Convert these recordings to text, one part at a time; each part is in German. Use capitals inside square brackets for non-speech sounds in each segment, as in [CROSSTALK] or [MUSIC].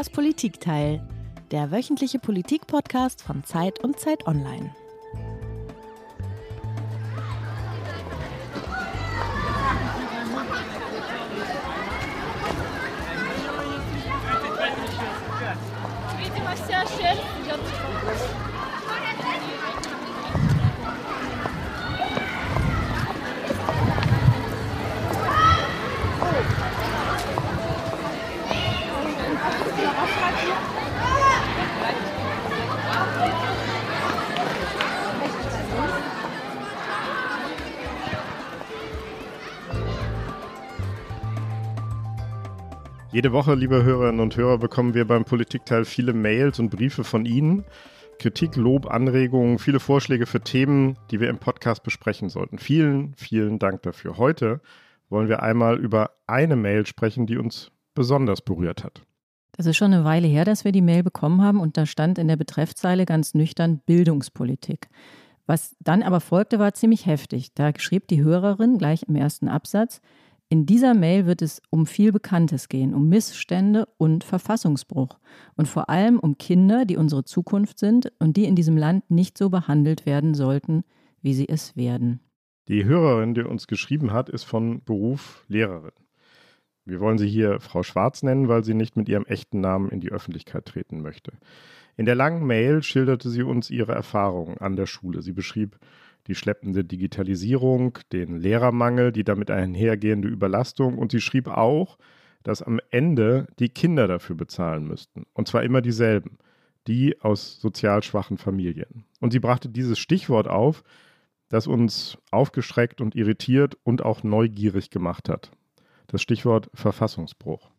Das Politikteil, der wöchentliche Politik-Podcast von Zeit und Zeit Online. Jede Woche, liebe Hörerinnen und Hörer, bekommen wir beim Politikteil viele Mails und Briefe von Ihnen. Kritik, Lob, Anregungen, viele Vorschläge für Themen, die wir im Podcast besprechen sollten. Vielen, vielen Dank dafür. Heute wollen wir einmal über eine Mail sprechen, die uns besonders berührt hat. Das ist schon eine Weile her, dass wir die Mail bekommen haben und da stand in der Betreffzeile ganz nüchtern Bildungspolitik. Was dann aber folgte, war ziemlich heftig. Da schrieb die Hörerin gleich im ersten Absatz, in dieser Mail wird es um viel Bekanntes gehen, um Missstände und Verfassungsbruch und vor allem um Kinder, die unsere Zukunft sind und die in diesem Land nicht so behandelt werden sollten, wie sie es werden. Die Hörerin, die uns geschrieben hat, ist von Beruf Lehrerin. Wir wollen sie hier Frau Schwarz nennen, weil sie nicht mit ihrem echten Namen in die Öffentlichkeit treten möchte. In der langen Mail schilderte sie uns ihre Erfahrungen an der Schule. Sie beschrieb die schleppende Digitalisierung, den Lehrermangel, die damit einhergehende Überlastung und sie schrieb auch, dass am Ende die Kinder dafür bezahlen müssten. Und zwar immer dieselben, die aus sozial schwachen Familien. Und sie brachte dieses Stichwort auf, das uns aufgeschreckt und irritiert und auch neugierig gemacht hat. Das Stichwort Verfassungsbruch.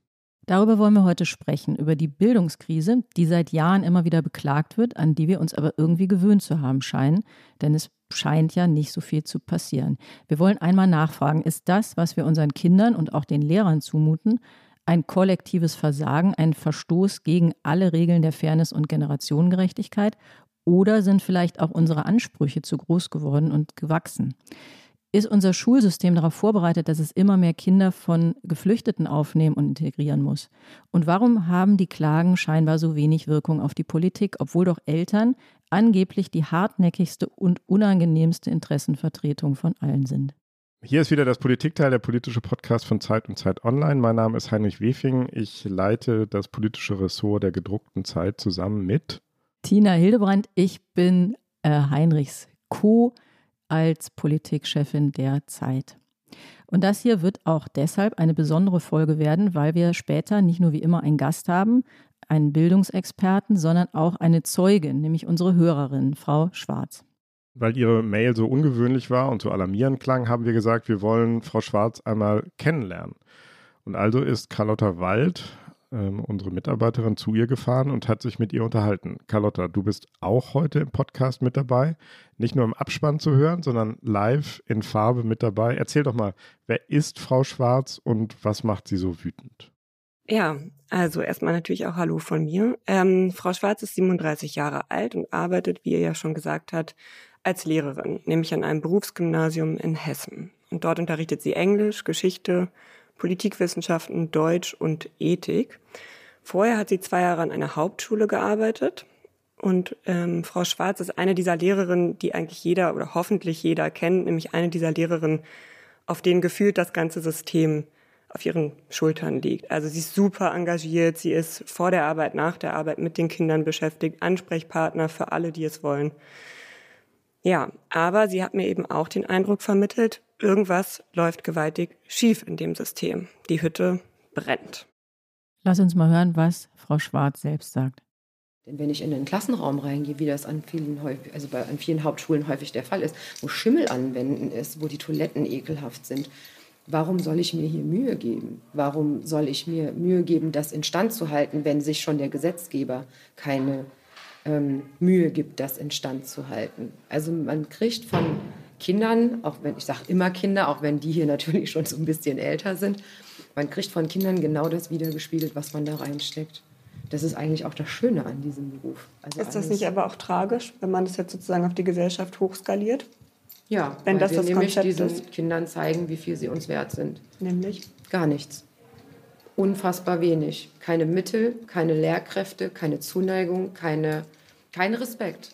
Darüber wollen wir heute sprechen, über die Bildungskrise, die seit Jahren immer wieder beklagt wird, an die wir uns aber irgendwie gewöhnt zu haben scheinen, denn es scheint ja nicht so viel zu passieren. Wir wollen einmal nachfragen, ist das, was wir unseren Kindern und auch den Lehrern zumuten, ein kollektives Versagen, ein Verstoß gegen alle Regeln der Fairness und Generationengerechtigkeit oder sind vielleicht auch unsere Ansprüche zu groß geworden und gewachsen? Ist unser Schulsystem darauf vorbereitet, dass es immer mehr Kinder von Geflüchteten aufnehmen und integrieren muss? Und warum haben die Klagen scheinbar so wenig Wirkung auf die Politik, obwohl doch Eltern angeblich die hartnäckigste und unangenehmste Interessenvertretung von allen sind? Hier ist wieder das Politikteil, der politische Podcast von Zeit und Zeit Online. Mein Name ist Heinrich Wefing. Ich leite das politische Ressort der gedruckten Zeit zusammen mit Tina Hildebrand. Ich bin äh, Heinrichs Co- als Politikchefin der Zeit. Und das hier wird auch deshalb eine besondere Folge werden, weil wir später nicht nur wie immer einen Gast haben, einen Bildungsexperten, sondern auch eine Zeugin, nämlich unsere Hörerin, Frau Schwarz. Weil Ihre Mail so ungewöhnlich war und so alarmierend klang, haben wir gesagt, wir wollen Frau Schwarz einmal kennenlernen. Und also ist Carlotta Wald ähm, unsere Mitarbeiterin, zu ihr gefahren und hat sich mit ihr unterhalten. Carlotta, du bist auch heute im Podcast mit dabei, nicht nur im Abspann zu hören, sondern live in Farbe mit dabei. Erzähl doch mal, wer ist Frau Schwarz und was macht sie so wütend? Ja, also erstmal natürlich auch Hallo von mir. Ähm, Frau Schwarz ist 37 Jahre alt und arbeitet, wie ihr ja schon gesagt hat, als Lehrerin, nämlich an einem Berufsgymnasium in Hessen. Und dort unterrichtet sie Englisch, Geschichte, Politikwissenschaften, Deutsch und Ethik. Vorher hat sie zwei Jahre an einer Hauptschule gearbeitet und ähm, Frau Schwarz ist eine dieser Lehrerinnen, die eigentlich jeder oder hoffentlich jeder kennt, nämlich eine dieser Lehrerinnen, auf denen gefühlt das ganze System auf ihren Schultern liegt. Also sie ist super engagiert, sie ist vor der Arbeit, nach der Arbeit mit den Kindern beschäftigt, Ansprechpartner für alle, die es wollen. Ja, aber sie hat mir eben auch den Eindruck vermittelt, irgendwas läuft gewaltig schief in dem System. Die Hütte brennt. Lass uns mal hören, was Frau Schwarz selbst sagt. Denn wenn ich in den Klassenraum reingehe, wie das an vielen, häufig, also bei, an vielen Hauptschulen häufig der Fall ist, wo Schimmel anwenden ist, wo die Toiletten ekelhaft sind, warum soll ich mir hier Mühe geben? Warum soll ich mir Mühe geben, das instand zu halten, wenn sich schon der Gesetzgeber keine ähm, Mühe gibt, das instand zu halten? Also man kriegt von Kindern, auch wenn ich sage immer Kinder, auch wenn die hier [LAUGHS] natürlich schon so ein bisschen älter sind, man kriegt von Kindern genau das wiedergespiegelt, was man da reinsteckt. Das ist eigentlich auch das Schöne an diesem Beruf. Also ist das nicht aber auch tragisch, wenn man das jetzt sozusagen auf die Gesellschaft hochskaliert? Ja, wenn das wir das nämlich Konzept diesen ist. Kindern zeigen, wie viel sie uns wert sind. Nämlich? Gar nichts. unfassbar wenig. Keine Mittel, keine Lehrkräfte, keine Zuneigung, keine, kein Respekt.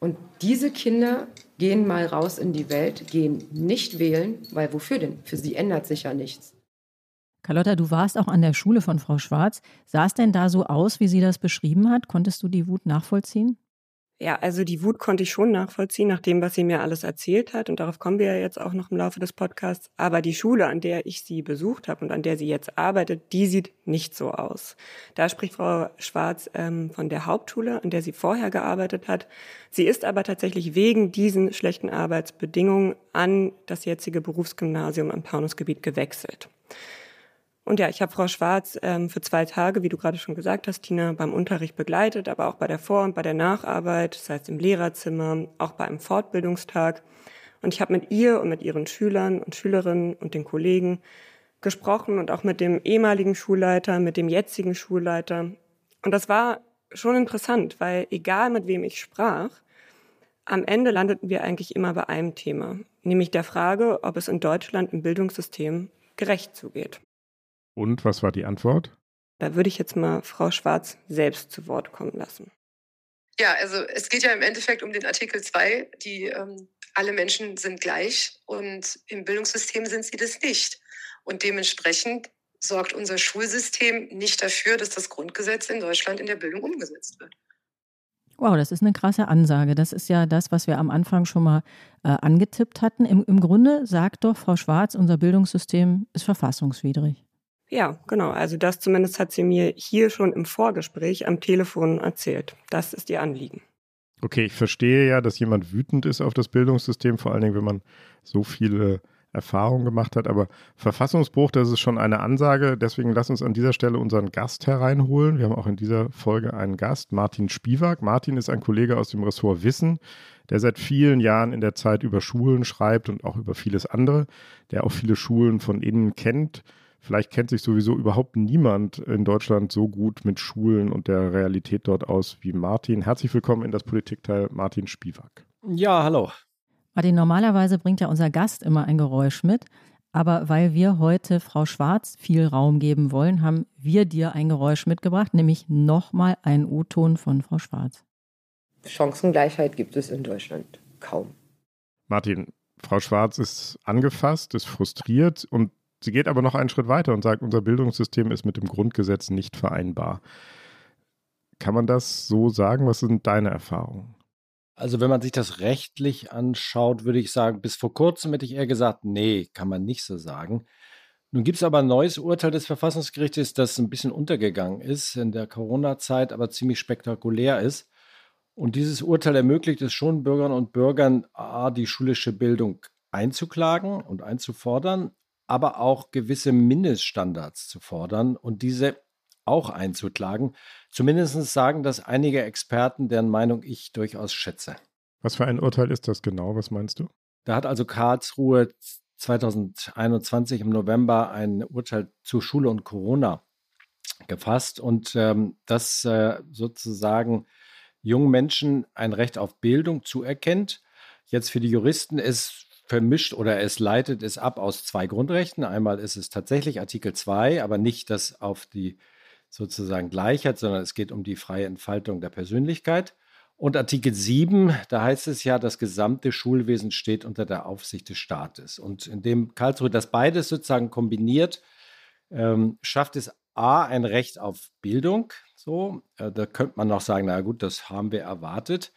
Und diese Kinder gehen mal raus in die Welt, gehen nicht wählen, weil wofür denn? Für sie ändert sich ja nichts. Carlotta, du warst auch an der Schule von Frau Schwarz. Sah es denn da so aus, wie sie das beschrieben hat? Konntest du die Wut nachvollziehen? Ja, also die Wut konnte ich schon nachvollziehen, nach dem, was sie mir alles erzählt hat. Und darauf kommen wir ja jetzt auch noch im Laufe des Podcasts. Aber die Schule, an der ich sie besucht habe und an der sie jetzt arbeitet, die sieht nicht so aus. Da spricht Frau Schwarz ähm, von der Hauptschule, an der sie vorher gearbeitet hat. Sie ist aber tatsächlich wegen diesen schlechten Arbeitsbedingungen an das jetzige Berufsgymnasium im Taunusgebiet gewechselt. Und ja, ich habe Frau Schwarz ähm, für zwei Tage, wie du gerade schon gesagt hast, Tina, beim Unterricht begleitet, aber auch bei der Vor- und bei der Nacharbeit, das heißt im Lehrerzimmer, auch bei einem Fortbildungstag. Und ich habe mit ihr und mit ihren Schülern und Schülerinnen und den Kollegen gesprochen und auch mit dem ehemaligen Schulleiter, mit dem jetzigen Schulleiter. Und das war schon interessant, weil egal mit wem ich sprach, am Ende landeten wir eigentlich immer bei einem Thema, nämlich der Frage, ob es in Deutschland im Bildungssystem gerecht zugeht. Und was war die Antwort? Da würde ich jetzt mal Frau Schwarz selbst zu Wort kommen lassen. Ja, also es geht ja im Endeffekt um den Artikel 2, die ähm, alle Menschen sind gleich und im Bildungssystem sind sie das nicht. Und dementsprechend sorgt unser Schulsystem nicht dafür, dass das Grundgesetz in Deutschland in der Bildung umgesetzt wird. Wow, das ist eine krasse Ansage. Das ist ja das, was wir am Anfang schon mal äh, angetippt hatten. Im, Im Grunde sagt doch Frau Schwarz, unser Bildungssystem ist verfassungswidrig. Ja, genau. Also das zumindest hat sie mir hier schon im Vorgespräch am Telefon erzählt. Das ist ihr Anliegen. Okay, ich verstehe ja, dass jemand wütend ist auf das Bildungssystem, vor allen Dingen, wenn man so viele Erfahrungen gemacht hat. Aber Verfassungsbruch, das ist schon eine Ansage. Deswegen lass uns an dieser Stelle unseren Gast hereinholen. Wir haben auch in dieser Folge einen Gast, Martin Spiewak. Martin ist ein Kollege aus dem Ressort Wissen, der seit vielen Jahren in der Zeit über Schulen schreibt und auch über vieles andere, der auch viele Schulen von innen kennt Vielleicht kennt sich sowieso überhaupt niemand in Deutschland so gut mit Schulen und der Realität dort aus wie Martin. Herzlich willkommen in das Politikteil Martin Spiewak. Ja, hallo. Martin, normalerweise bringt ja unser Gast immer ein Geräusch mit. Aber weil wir heute Frau Schwarz viel Raum geben wollen, haben wir dir ein Geräusch mitgebracht, nämlich nochmal einen O-Ton von Frau Schwarz. Chancengleichheit gibt es in Deutschland kaum. Martin, Frau Schwarz ist angefasst, ist frustriert und Sie geht aber noch einen Schritt weiter und sagt, unser Bildungssystem ist mit dem Grundgesetz nicht vereinbar. Kann man das so sagen? Was sind deine Erfahrungen? Also wenn man sich das rechtlich anschaut, würde ich sagen, bis vor kurzem hätte ich eher gesagt, nee, kann man nicht so sagen. Nun gibt es aber ein neues Urteil des Verfassungsgerichtes, das ein bisschen untergegangen ist in der Corona-Zeit, aber ziemlich spektakulär ist. Und dieses Urteil ermöglicht es schon Bürgerinnen und Bürgern, A, die schulische Bildung einzuklagen und einzufordern, aber auch gewisse Mindeststandards zu fordern und diese auch einzuklagen. Zumindest sagen das einige Experten, deren Meinung ich durchaus schätze. Was für ein Urteil ist das genau? Was meinst du? Da hat also Karlsruhe 2021 im November ein Urteil zu Schule und Corona gefasst und ähm, das äh, sozusagen jungen Menschen ein Recht auf Bildung zuerkennt. Jetzt für die Juristen ist vermischt oder es leitet es ab aus zwei Grundrechten. Einmal ist es tatsächlich Artikel 2, aber nicht das auf die sozusagen Gleichheit, sondern es geht um die freie Entfaltung der Persönlichkeit. Und Artikel 7, da heißt es ja, das gesamte Schulwesen steht unter der Aufsicht des Staates. Und indem Karlsruhe das beides sozusagen kombiniert, ähm, schafft es A, ein Recht auf Bildung. So, äh, da könnte man noch sagen, na gut, das haben wir erwartet.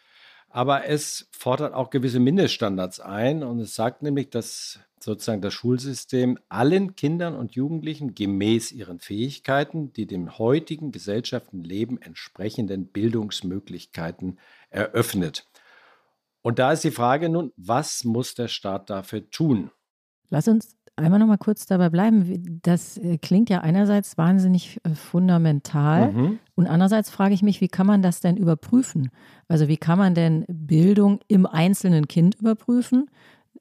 Aber es fordert auch gewisse Mindeststandards ein und es sagt nämlich, dass sozusagen das Schulsystem allen Kindern und Jugendlichen gemäß ihren Fähigkeiten die dem heutigen Gesellschaftenleben entsprechenden Bildungsmöglichkeiten eröffnet. Und da ist die Frage nun, was muss der Staat dafür tun? Lass uns einmal noch mal kurz dabei bleiben. Das äh, klingt ja einerseits wahnsinnig äh, fundamental mhm. und andererseits frage ich mich, wie kann man das denn überprüfen? Also wie kann man denn Bildung im einzelnen Kind überprüfen?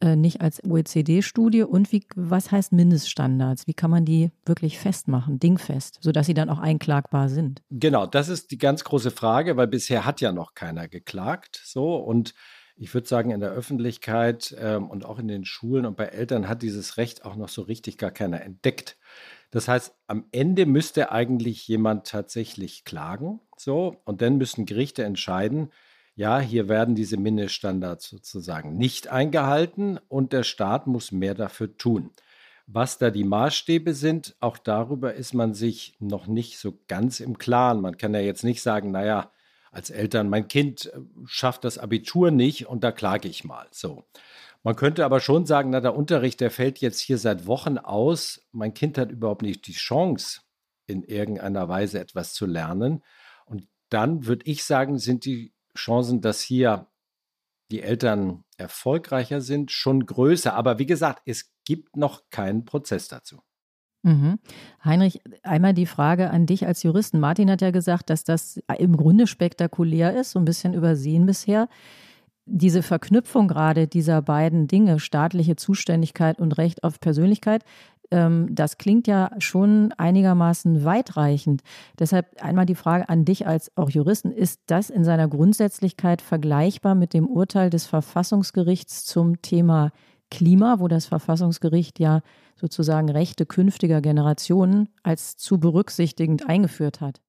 Äh, nicht als OECD-Studie und wie, was heißt Mindeststandards? Wie kann man die wirklich festmachen, dingfest, sodass sie dann auch einklagbar sind? Genau, das ist die ganz große Frage, weil bisher hat ja noch keiner geklagt. So und ich würde sagen, in der Öffentlichkeit ähm, und auch in den Schulen und bei Eltern hat dieses Recht auch noch so richtig gar keiner entdeckt. Das heißt, am Ende müsste eigentlich jemand tatsächlich klagen, so, und dann müssen Gerichte entscheiden, ja, hier werden diese Mindeststandards sozusagen nicht eingehalten und der Staat muss mehr dafür tun. Was da die Maßstäbe sind, auch darüber ist man sich noch nicht so ganz im Klaren. Man kann ja jetzt nicht sagen, naja, als Eltern, mein Kind äh, schafft das Abitur nicht und da klage ich mal. So. Man könnte aber schon sagen, na, der Unterricht, der fällt jetzt hier seit Wochen aus. Mein Kind hat überhaupt nicht die Chance, in irgendeiner Weise etwas zu lernen. Und dann würde ich sagen, sind die Chancen, dass hier die Eltern erfolgreicher sind, schon größer. Aber wie gesagt, es gibt noch keinen Prozess dazu. Mhm. Heinrich, einmal die Frage an dich als Juristen. Martin hat ja gesagt, dass das im Grunde spektakulär ist, so ein bisschen übersehen bisher. Diese Verknüpfung gerade dieser beiden Dinge, staatliche Zuständigkeit und Recht auf Persönlichkeit, ähm, das klingt ja schon einigermaßen weitreichend. Deshalb einmal die Frage an dich als auch Juristen, ist das in seiner Grundsätzlichkeit vergleichbar mit dem Urteil des Verfassungsgerichts zum Thema Klima, wo das Verfassungsgericht ja sozusagen Rechte künftiger Generationen als zu berücksichtigend eingeführt hat?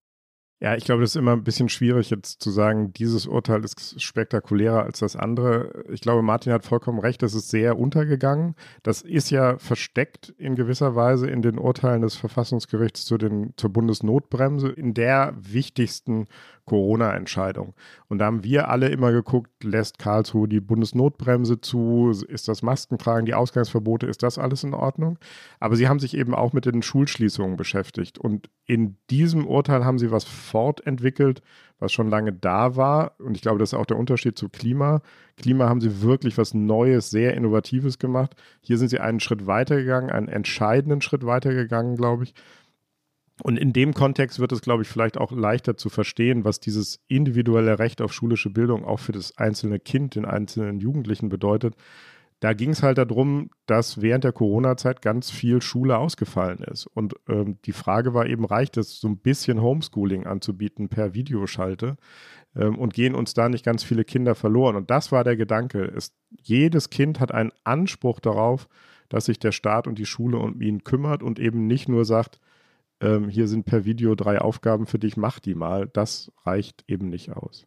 Ja, ich glaube, das ist immer ein bisschen schwierig jetzt zu sagen, dieses Urteil ist spektakulärer als das andere. Ich glaube, Martin hat vollkommen recht, das ist sehr untergegangen. Das ist ja versteckt in gewisser Weise in den Urteilen des Verfassungsgerichts zu den, zur Bundesnotbremse, in der wichtigsten Corona-Entscheidung. Und da haben wir alle immer geguckt, lässt Karlsruhe die Bundesnotbremse zu, ist das Maskentragen, die Ausgangsverbote, ist das alles in Ordnung? Aber sie haben sich eben auch mit den Schulschließungen beschäftigt. Und in diesem Urteil haben sie was fortentwickelt, was schon lange da war. Und ich glaube, das ist auch der Unterschied zu Klima. Klima haben sie wirklich was Neues, sehr Innovatives gemacht. Hier sind sie einen Schritt weitergegangen, einen entscheidenden Schritt weitergegangen, glaube ich. Und in dem Kontext wird es, glaube ich, vielleicht auch leichter zu verstehen, was dieses individuelle Recht auf schulische Bildung auch für das einzelne Kind, den einzelnen Jugendlichen bedeutet. Da ging es halt darum, dass während der Corona-Zeit ganz viel Schule ausgefallen ist. Und ähm, die Frage war eben, reicht es, so ein bisschen Homeschooling anzubieten per Videoschalte? Ähm, und gehen uns da nicht ganz viele Kinder verloren? Und das war der Gedanke. Es, jedes Kind hat einen Anspruch darauf, dass sich der Staat und die Schule um ihn kümmert und eben nicht nur sagt, ähm, hier sind per Video drei Aufgaben für dich, mach die mal. Das reicht eben nicht aus.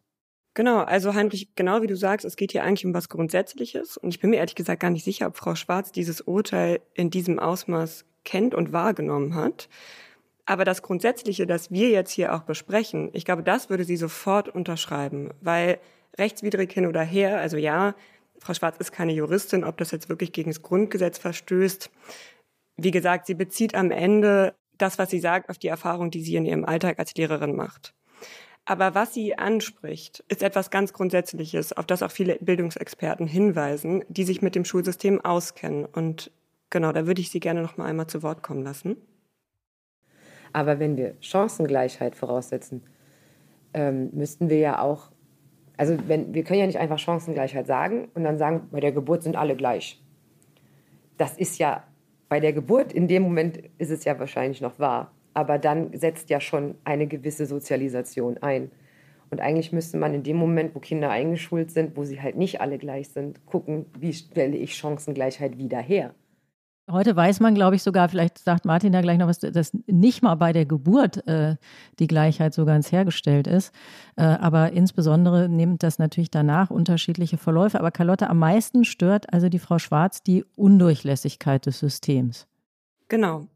Genau, also Heinrich, genau wie du sagst, es geht hier eigentlich um was Grundsätzliches. Und ich bin mir ehrlich gesagt gar nicht sicher, ob Frau Schwarz dieses Urteil in diesem Ausmaß kennt und wahrgenommen hat. Aber das Grundsätzliche, das wir jetzt hier auch besprechen, ich glaube, das würde sie sofort unterschreiben, weil rechtswidrig hin oder her, also ja, Frau Schwarz ist keine Juristin, ob das jetzt wirklich gegen das Grundgesetz verstößt. Wie gesagt, sie bezieht am Ende das, was sie sagt, auf die Erfahrung, die sie in ihrem Alltag als Lehrerin macht. Aber was sie anspricht, ist etwas ganz Grundsätzliches, auf das auch viele Bildungsexperten hinweisen, die sich mit dem Schulsystem auskennen. Und genau, da würde ich Sie gerne noch mal einmal zu Wort kommen lassen. Aber wenn wir Chancengleichheit voraussetzen, ähm, müssten wir ja auch, also wenn, wir können ja nicht einfach Chancengleichheit sagen und dann sagen, bei der Geburt sind alle gleich. Das ist ja bei der Geburt, in dem Moment ist es ja wahrscheinlich noch wahr, aber dann setzt ja schon eine gewisse Sozialisation ein. Und eigentlich müsste man in dem Moment, wo Kinder eingeschult sind, wo sie halt nicht alle gleich sind, gucken, wie stelle ich Chancengleichheit wieder her. Heute weiß man, glaube ich, sogar, vielleicht sagt Martin da gleich noch was, dass nicht mal bei der Geburt äh, die Gleichheit so ganz hergestellt ist. Äh, aber insbesondere nimmt das natürlich danach unterschiedliche Verläufe. Aber Carlotte, am meisten stört also die Frau Schwarz die Undurchlässigkeit des Systems. Genau.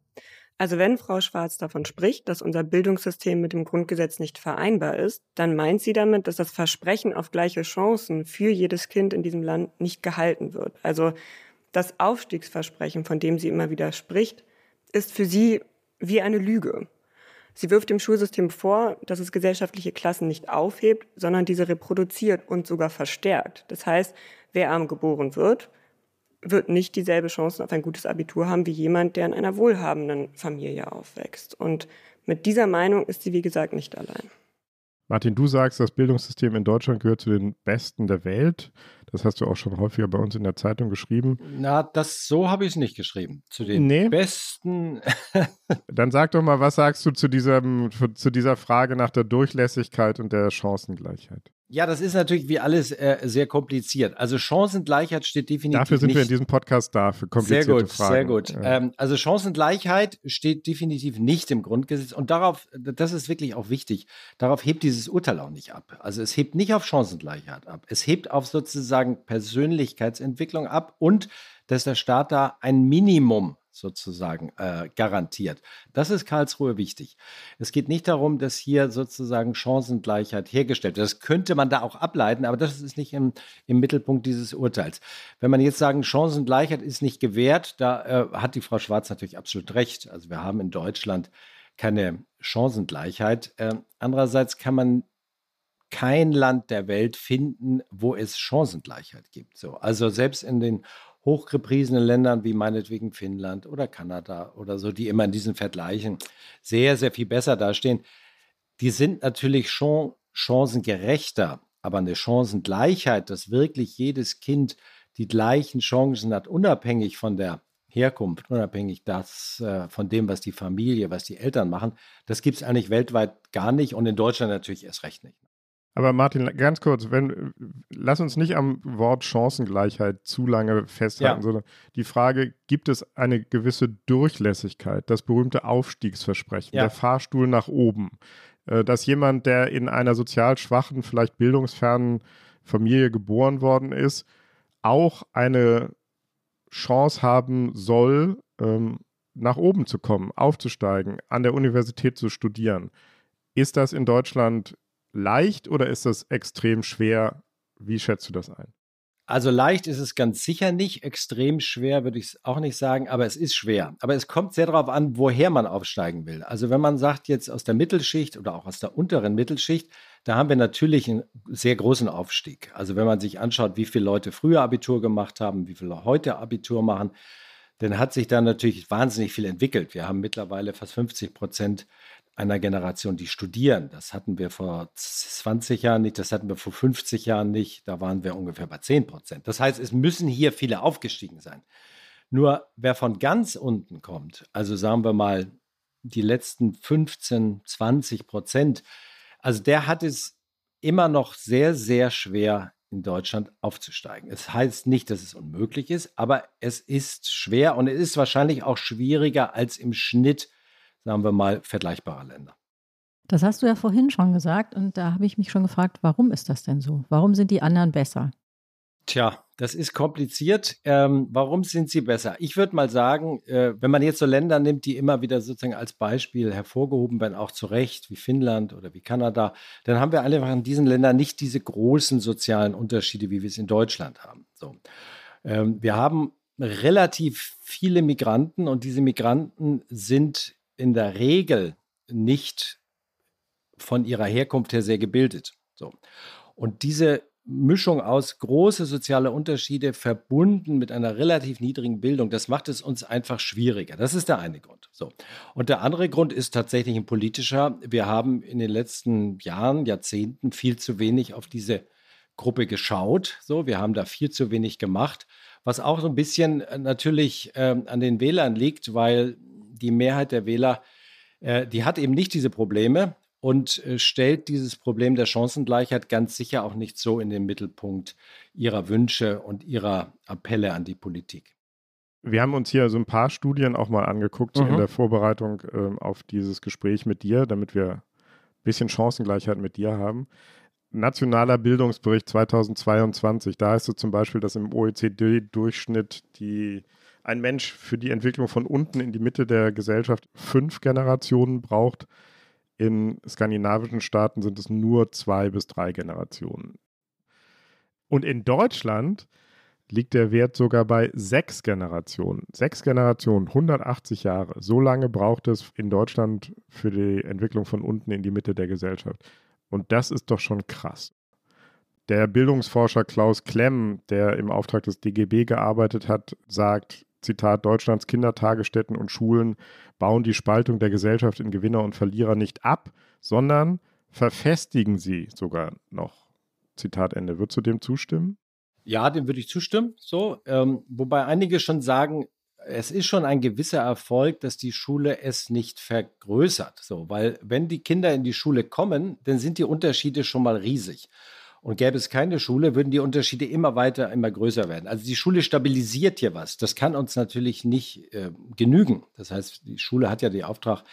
Also wenn Frau Schwarz davon spricht, dass unser Bildungssystem mit dem Grundgesetz nicht vereinbar ist, dann meint sie damit, dass das Versprechen auf gleiche Chancen für jedes Kind in diesem Land nicht gehalten wird. Also das Aufstiegsversprechen, von dem sie immer wieder spricht, ist für sie wie eine Lüge. Sie wirft dem Schulsystem vor, dass es gesellschaftliche Klassen nicht aufhebt, sondern diese reproduziert und sogar verstärkt. Das heißt, wer arm geboren wird, wird nicht dieselbe Chance auf ein gutes Abitur haben wie jemand, der in einer wohlhabenden Familie aufwächst. Und mit dieser Meinung ist sie, wie gesagt, nicht allein. Martin, du sagst, das Bildungssystem in Deutschland gehört zu den besten der Welt. Das hast du auch schon häufiger bei uns in der Zeitung geschrieben. Na, das so habe ich es nicht geschrieben. Zu den nee. besten. [LAUGHS] Dann sag doch mal, was sagst du zu, diesem, zu dieser Frage nach der Durchlässigkeit und der Chancengleichheit? Ja, das ist natürlich wie alles äh, sehr kompliziert. Also Chancengleichheit steht definitiv. Dafür sind nicht. wir in diesem Podcast da, für komplizierte sehr gut, Fragen. Sehr gut, ja. ähm, also Chancengleichheit steht definitiv nicht im Grundgesetz und darauf, das ist wirklich auch wichtig, darauf hebt dieses Urteil auch nicht ab. Also es hebt nicht auf Chancengleichheit ab. Es hebt auf sozusagen Persönlichkeitsentwicklung ab und dass der Staat da ein Minimum sozusagen äh, garantiert. Das ist Karlsruhe wichtig. Es geht nicht darum, dass hier sozusagen Chancengleichheit hergestellt wird. Das könnte man da auch ableiten, aber das ist nicht im, im Mittelpunkt dieses Urteils. Wenn man jetzt sagen, Chancengleichheit ist nicht gewährt, da äh, hat die Frau Schwarz natürlich absolut recht. Also wir haben in Deutschland keine Chancengleichheit. Äh, andererseits kann man kein Land der Welt finden, wo es Chancengleichheit gibt. So, also selbst in den hochgepriesenen Ländern wie meinetwegen Finnland oder Kanada oder so, die immer in diesen Vergleichen sehr, sehr viel besser dastehen, die sind natürlich schon chancengerechter, aber eine Chancengleichheit, dass wirklich jedes Kind die gleichen Chancen hat, unabhängig von der Herkunft, unabhängig das, äh, von dem, was die Familie, was die Eltern machen, das gibt es eigentlich weltweit gar nicht und in Deutschland natürlich erst recht nicht. Aber Martin, ganz kurz, wenn, lass uns nicht am Wort Chancengleichheit zu lange festhalten, ja. sondern die Frage, gibt es eine gewisse Durchlässigkeit, das berühmte Aufstiegsversprechen, ja. der Fahrstuhl nach oben, äh, dass jemand, der in einer sozial schwachen, vielleicht bildungsfernen Familie geboren worden ist, auch eine Chance haben soll, ähm, nach oben zu kommen, aufzusteigen, an der Universität zu studieren. Ist das in Deutschland leicht oder ist das extrem schwer? Wie schätzt du das ein? Also leicht ist es ganz sicher nicht, extrem schwer würde ich es auch nicht sagen, aber es ist schwer. Aber es kommt sehr darauf an, woher man aufsteigen will. Also wenn man sagt jetzt aus der Mittelschicht oder auch aus der unteren Mittelschicht, da haben wir natürlich einen sehr großen Aufstieg. Also wenn man sich anschaut, wie viele Leute früher Abitur gemacht haben, wie viele heute Abitur machen, dann hat sich da natürlich wahnsinnig viel entwickelt. Wir haben mittlerweile fast 50 Prozent einer Generation, die studieren. Das hatten wir vor 20 Jahren nicht, das hatten wir vor 50 Jahren nicht. Da waren wir ungefähr bei 10 Prozent. Das heißt, es müssen hier viele aufgestiegen sein. Nur wer von ganz unten kommt, also sagen wir mal die letzten 15, 20 Prozent, also der hat es immer noch sehr, sehr schwer in Deutschland aufzusteigen. Es heißt nicht, dass es unmöglich ist, aber es ist schwer und es ist wahrscheinlich auch schwieriger als im Schnitt sagen wir mal, vergleichbarer Länder. Das hast du ja vorhin schon gesagt und da habe ich mich schon gefragt, warum ist das denn so? Warum sind die anderen besser? Tja, das ist kompliziert. Ähm, warum sind sie besser? Ich würde mal sagen, äh, wenn man jetzt so Länder nimmt, die immer wieder sozusagen als Beispiel hervorgehoben werden, auch zu Recht, wie Finnland oder wie Kanada, dann haben wir einfach in diesen Ländern nicht diese großen sozialen Unterschiede, wie wir es in Deutschland haben. So. Ähm, wir haben relativ viele Migranten und diese Migranten sind in der Regel nicht von ihrer Herkunft her sehr gebildet. So. Und diese Mischung aus große soziale Unterschiede verbunden mit einer relativ niedrigen Bildung, das macht es uns einfach schwieriger. Das ist der eine Grund. So. Und der andere Grund ist tatsächlich ein politischer. Wir haben in den letzten Jahren, Jahrzehnten viel zu wenig auf diese Gruppe geschaut. So, wir haben da viel zu wenig gemacht, was auch so ein bisschen äh, natürlich ähm, an den Wählern liegt, weil die Mehrheit der Wähler, äh, die hat eben nicht diese Probleme und äh, stellt dieses Problem der Chancengleichheit ganz sicher auch nicht so in den Mittelpunkt ihrer Wünsche und ihrer Appelle an die Politik. Wir haben uns hier so ein paar Studien auch mal angeguckt mhm. in der Vorbereitung äh, auf dieses Gespräch mit dir, damit wir ein bisschen Chancengleichheit mit dir haben. Nationaler Bildungsbericht 2022, da heißt es zum Beispiel, dass im OECD-Durchschnitt die ein Mensch für die Entwicklung von unten in die Mitte der Gesellschaft fünf Generationen braucht. In skandinavischen Staaten sind es nur zwei bis drei Generationen. Und in Deutschland liegt der Wert sogar bei sechs Generationen. Sechs Generationen, 180 Jahre. So lange braucht es in Deutschland für die Entwicklung von unten in die Mitte der Gesellschaft. Und das ist doch schon krass. Der Bildungsforscher Klaus Klemm, der im Auftrag des DGB gearbeitet hat, sagt, Zitat, Deutschlands Kindertagesstätten und Schulen bauen die Spaltung der Gesellschaft in Gewinner und Verlierer nicht ab, sondern verfestigen sie sogar noch. Zitat Ende. Würdest du dem zustimmen? Ja, dem würde ich zustimmen. So, ähm, wobei einige schon sagen, es ist schon ein gewisser Erfolg, dass die Schule es nicht vergrößert. So, weil wenn die Kinder in die Schule kommen, dann sind die Unterschiede schon mal riesig. Und gäbe es keine Schule, würden die Unterschiede immer weiter, immer größer werden. Also die Schule stabilisiert hier was. Das kann uns natürlich nicht äh, genügen. Das heißt, die Schule hat ja den Auftrag,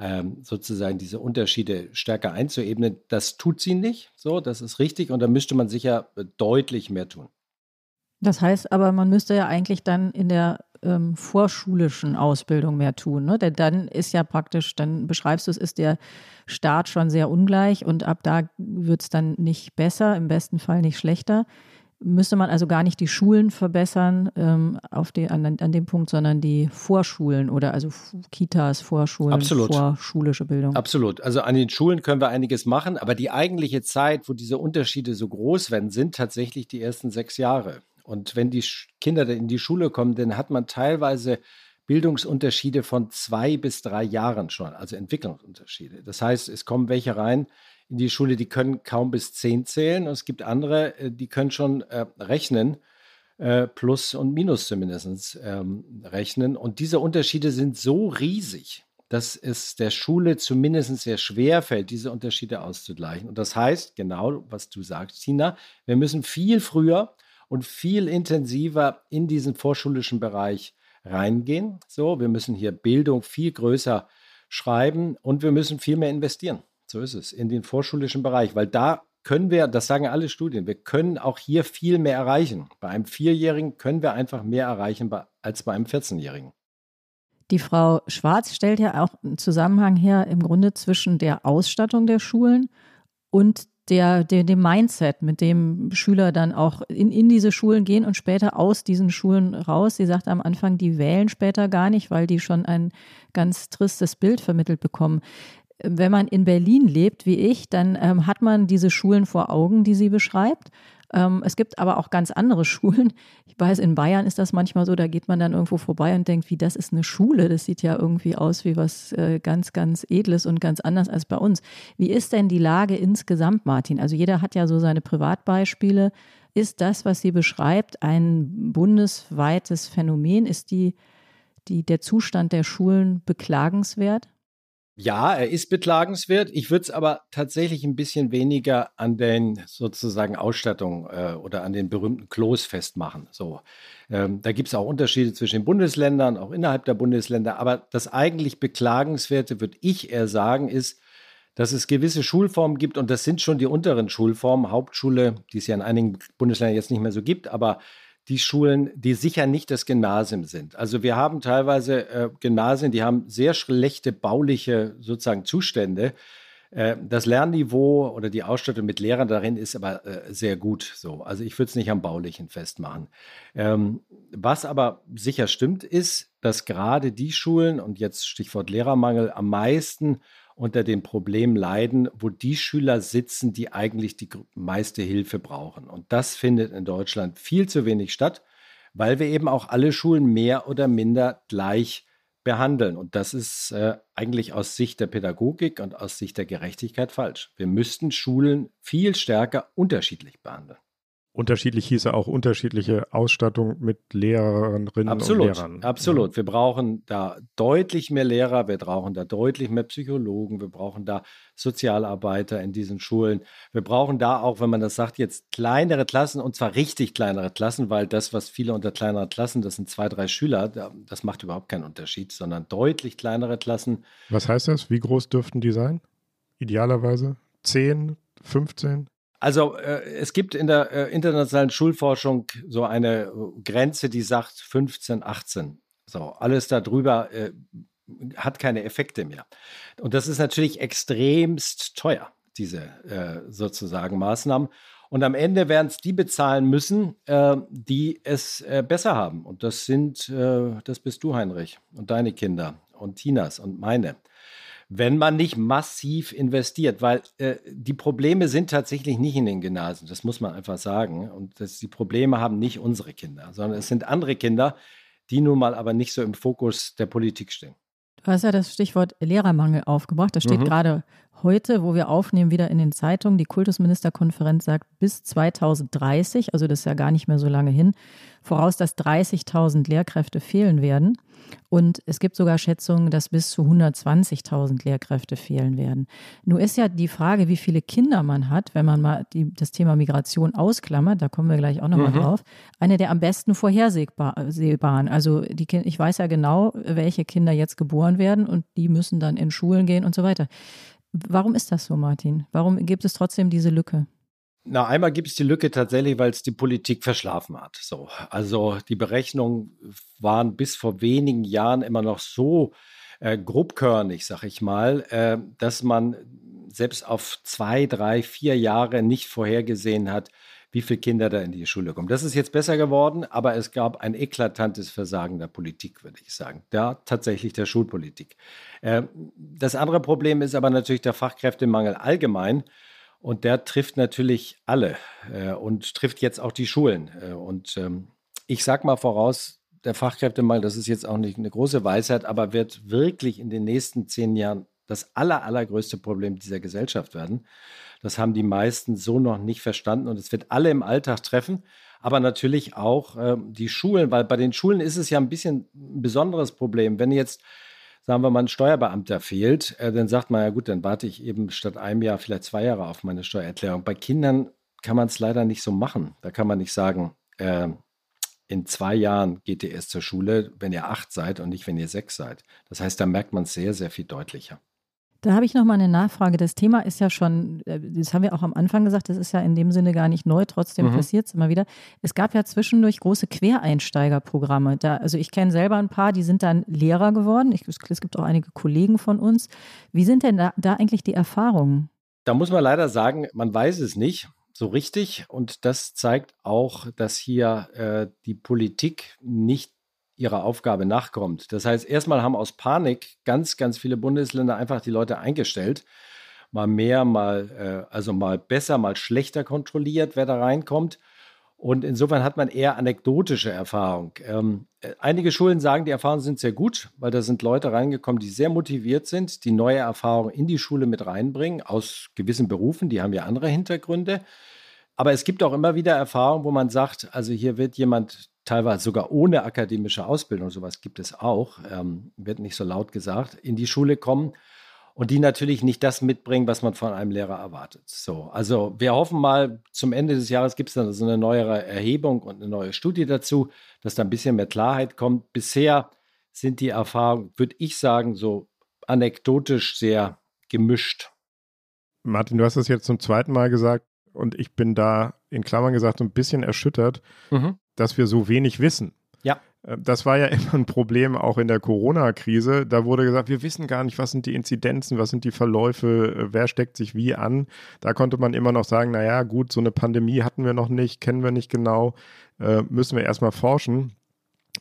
ähm, sozusagen diese Unterschiede stärker einzuebnen. Das tut sie nicht. So, das ist richtig. Und da müsste man sicher deutlich mehr tun. Das heißt aber, man müsste ja eigentlich dann in der ähm, vorschulischen Ausbildung mehr tun. Ne? Denn dann ist ja praktisch, dann beschreibst du es, ist der Start schon sehr ungleich und ab da wird es dann nicht besser, im besten Fall nicht schlechter. Müsste man also gar nicht die Schulen verbessern ähm, auf die, an, an dem Punkt, sondern die Vorschulen oder also Kitas, Vorschulen, Absolut. vorschulische Bildung. Absolut. Also an den Schulen können wir einiges machen, aber die eigentliche Zeit, wo diese Unterschiede so groß werden, sind tatsächlich die ersten sechs Jahre. Und wenn die Kinder in die Schule kommen, dann hat man teilweise Bildungsunterschiede von zwei bis drei Jahren schon, also Entwicklungsunterschiede. Das heißt, es kommen welche rein in die Schule, die können kaum bis zehn zählen und es gibt andere, äh, die können schon äh, rechnen, äh, Plus und Minus zumindest ähm, rechnen. Und diese Unterschiede sind so riesig, dass es der Schule zumindest sehr schwer fällt, diese Unterschiede auszugleichen. Und das heißt, genau was du sagst, Tina, wir müssen viel früher und viel intensiver in diesen vorschulischen Bereich reingehen. So, wir müssen hier Bildung viel größer schreiben und wir müssen viel mehr investieren. So ist es, in den vorschulischen Bereich, weil da können wir, das sagen alle Studien, wir können auch hier viel mehr erreichen. Bei einem Vierjährigen können wir einfach mehr erreichen als bei einem 14-Jährigen. Die Frau Schwarz stellt ja auch einen Zusammenhang her im Grunde zwischen der Ausstattung der Schulen und der, der, dem Mindset, mit dem Schüler dann auch in, in diese Schulen gehen und später aus diesen Schulen raus. Sie sagt am Anfang, die wählen später gar nicht, weil die schon ein ganz tristes Bild vermittelt bekommen. Wenn man in Berlin lebt, wie ich, dann ähm, hat man diese Schulen vor Augen, die sie beschreibt. Ähm, es gibt aber auch ganz andere [LAUGHS] Schulen. Ich weiß, in Bayern ist das manchmal so, da geht man dann irgendwo vorbei und denkt, wie das ist eine Schule. Das sieht ja irgendwie aus wie was äh, ganz, ganz Edles und ganz anders als bei uns. Wie ist denn die Lage insgesamt, Martin? Also jeder hat ja so seine Privatbeispiele. Ist das, was sie beschreibt, ein bundesweites Phänomen? Ist die, die, der Zustand der Schulen beklagenswert? Ja, er ist beklagenswert. Ich würde es aber tatsächlich ein bisschen weniger an den sozusagen Ausstattung äh, oder an den berühmten Klos festmachen. So, ähm, da gibt es auch Unterschiede zwischen den Bundesländern, auch innerhalb der Bundesländer. Aber das eigentlich beklagenswerte, würde ich eher sagen, ist, dass es gewisse Schulformen gibt und das sind schon die unteren Schulformen, Hauptschule, die es ja in einigen Bundesländern jetzt nicht mehr so gibt, aber die Schulen, die sicher nicht das Gymnasium sind. Also wir haben teilweise äh, Gymnasien, die haben sehr schlechte bauliche sozusagen Zustände. Äh, das Lernniveau oder die Ausstattung mit Lehrern darin ist aber äh, sehr gut so. Also ich würde es nicht am Baulichen festmachen. Ähm, was aber sicher stimmt, ist, dass gerade die Schulen und jetzt Stichwort Lehrermangel am meisten unter dem Problem leiden, wo die Schüler sitzen, die eigentlich die meiste Hilfe brauchen. Und das findet in Deutschland viel zu wenig statt, weil wir eben auch alle Schulen mehr oder minder gleich behandeln. Und das ist äh, eigentlich aus Sicht der Pädagogik und aus Sicht der Gerechtigkeit falsch. Wir müssten Schulen viel stärker unterschiedlich behandeln. Unterschiedlich hieße auch unterschiedliche Ausstattung mit Lehrerinnen absolut, und Lehrern. Absolut. Wir brauchen da deutlich mehr Lehrer, wir brauchen da deutlich mehr Psychologen, wir brauchen da Sozialarbeiter in diesen Schulen. Wir brauchen da auch, wenn man das sagt, jetzt kleinere Klassen und zwar richtig kleinere Klassen, weil das, was viele unter kleineren Klassen, das sind zwei, drei Schüler, das macht überhaupt keinen Unterschied, sondern deutlich kleinere Klassen. Was heißt das? Wie groß dürften die sein? Idealerweise? 10, 15? Also äh, es gibt in der äh, internationalen Schulforschung so eine äh, Grenze, die sagt 15, 18. So, alles darüber äh, hat keine Effekte mehr. Und das ist natürlich extremst teuer, diese äh, sozusagen Maßnahmen. Und am Ende werden es die bezahlen müssen, äh, die es besser haben. Und das sind, das bist du, Heinrich, und deine Kinder und Tinas und meine wenn man nicht massiv investiert, weil äh, die Probleme sind tatsächlich nicht in den Gymnasien, das muss man einfach sagen. Und das, die Probleme haben nicht unsere Kinder, sondern es sind andere Kinder, die nun mal aber nicht so im Fokus der Politik stehen. Du hast ja das Stichwort Lehrermangel aufgebracht. Das steht mhm. gerade heute, wo wir aufnehmen, wieder in den Zeitungen. Die Kultusministerkonferenz sagt bis 2030, also das ist ja gar nicht mehr so lange hin, voraus, dass 30.000 Lehrkräfte fehlen werden. Und es gibt sogar Schätzungen, dass bis zu 120.000 Lehrkräfte fehlen werden. Nun ist ja die Frage, wie viele Kinder man hat, wenn man mal die, das Thema Migration ausklammert, da kommen wir gleich auch nochmal mhm. drauf, eine der am besten vorhersehbaren. Also die ich weiß ja genau, welche Kinder jetzt geboren werden und die müssen dann in Schulen gehen und so weiter. Warum ist das so, Martin? Warum gibt es trotzdem diese Lücke? Na, einmal gibt es die Lücke tatsächlich, weil es die Politik verschlafen hat. So, also die Berechnungen waren bis vor wenigen Jahren immer noch so äh, grobkörnig, sag ich mal, äh, dass man selbst auf zwei, drei, vier Jahre nicht vorhergesehen hat, wie viele Kinder da in die Schule kommen. Das ist jetzt besser geworden, aber es gab ein eklatantes Versagen der Politik, würde ich sagen. Ja, tatsächlich der Schulpolitik. Äh, das andere Problem ist aber natürlich der Fachkräftemangel allgemein. Und der trifft natürlich alle äh, und trifft jetzt auch die Schulen. Äh, und ähm, ich sage mal voraus, der Fachkräftemangel, das ist jetzt auch nicht eine große Weisheit, aber wird wirklich in den nächsten zehn Jahren das aller, allergrößte Problem dieser Gesellschaft werden. Das haben die meisten so noch nicht verstanden und es wird alle im Alltag treffen, aber natürlich auch äh, die Schulen, weil bei den Schulen ist es ja ein bisschen ein besonderes Problem. Wenn jetzt sagen wir mal, ein Steuerbeamter fehlt, äh, dann sagt man, ja gut, dann warte ich eben statt einem Jahr vielleicht zwei Jahre auf meine Steuererklärung. Bei Kindern kann man es leider nicht so machen. Da kann man nicht sagen, äh, in zwei Jahren geht ihr erst zur Schule, wenn ihr acht seid und nicht, wenn ihr sechs seid. Das heißt, da merkt man es sehr, sehr viel deutlicher. Da habe ich noch mal eine Nachfrage. Das Thema ist ja schon, äh, das haben wir auch am Anfang gesagt, das ist ja in dem Sinne gar nicht neu, trotzdem mhm. passiert es immer wieder. Es gab ja zwischendurch große Quereinsteigerprogramme. Da, also ich kenne selber ein paar, die sind dann Lehrer geworden. Ich, es gibt auch einige Kollegen von uns. Wie sind denn da, da eigentlich die Erfahrungen? Da muss man leider sagen, man weiß es nicht so richtig. Und das zeigt auch, dass hier äh, die Politik nicht ihrer Aufgabe nachkommt. Das heißt, erstmal haben aus Panik ganz, ganz viele Bundesländer einfach die Leute eingestellt. Mal mehr, mal, äh, also mal besser, mal schlechter kontrolliert, wer da reinkommt. Und insofern hat man eher anekdotische Erfahrung. Ähm, äh, einige Schulen sagen, die Erfahrungen sind sehr gut, weil da sind Leute reingekommen, die sehr motiviert sind, die neue Erfahrungen in die Schule mit reinbringen, aus gewissen Berufen, die haben ja andere Hintergründe. Aber es gibt auch immer wieder Erfahrungen, wo man sagt, also hier wird jemand teilweise sogar ohne akademische Ausbildung, sowas gibt es auch, ähm, wird nicht so laut gesagt, in die Schule kommen und die natürlich nicht das mitbringen, was man von einem Lehrer erwartet. So, also wir hoffen mal, zum Ende des Jahres gibt es dann so eine neuere Erhebung und eine neue Studie dazu, dass da ein bisschen mehr Klarheit kommt. Bisher sind die Erfahrungen, würde ich sagen, so anekdotisch sehr gemischt. Martin, du hast es jetzt zum zweiten Mal gesagt und ich bin da in Klammern gesagt ein bisschen erschüttert, mhm dass wir so wenig wissen. Ja. Äh, das war ja [LAUGHS] immer ein Problem auch in der Corona-Krise. Da wurde gesagt, wir wissen gar nicht, was sind die Inzidenzen, was sind die Verläufe, äh, wer steckt sich wie an. Da konnte man immer noch sagen, naja, gut, so eine Pandemie hatten wir noch nicht, kennen wir nicht genau, äh, müssen wir erstmal forschen.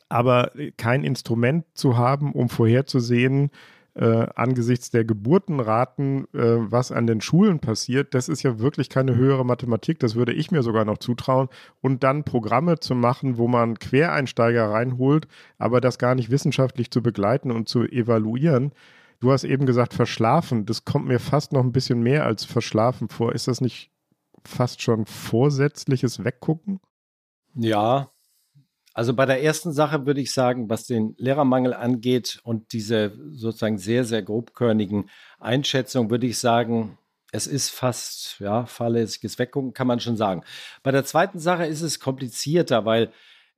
Aber kein Instrument zu haben, um vorherzusehen, äh, angesichts der Geburtenraten, äh, was an den Schulen passiert, das ist ja wirklich keine höhere Mathematik. Das würde ich mir sogar noch zutrauen. Und dann Programme zu machen, wo man Quereinsteiger reinholt, aber das gar nicht wissenschaftlich zu begleiten und zu evaluieren. Du hast eben gesagt, verschlafen. Das kommt mir fast noch ein bisschen mehr als verschlafen vor. Ist das nicht fast schon vorsätzliches Weggucken? Ja, also bei der ersten Sache würde ich sagen, was den Lehrermangel angeht und diese sozusagen sehr, sehr grobkörnigen Einschätzungen, würde ich sagen, es ist fast, ja, fahrlässiges Weggucken, kann man schon sagen. Bei der zweiten Sache ist es komplizierter, weil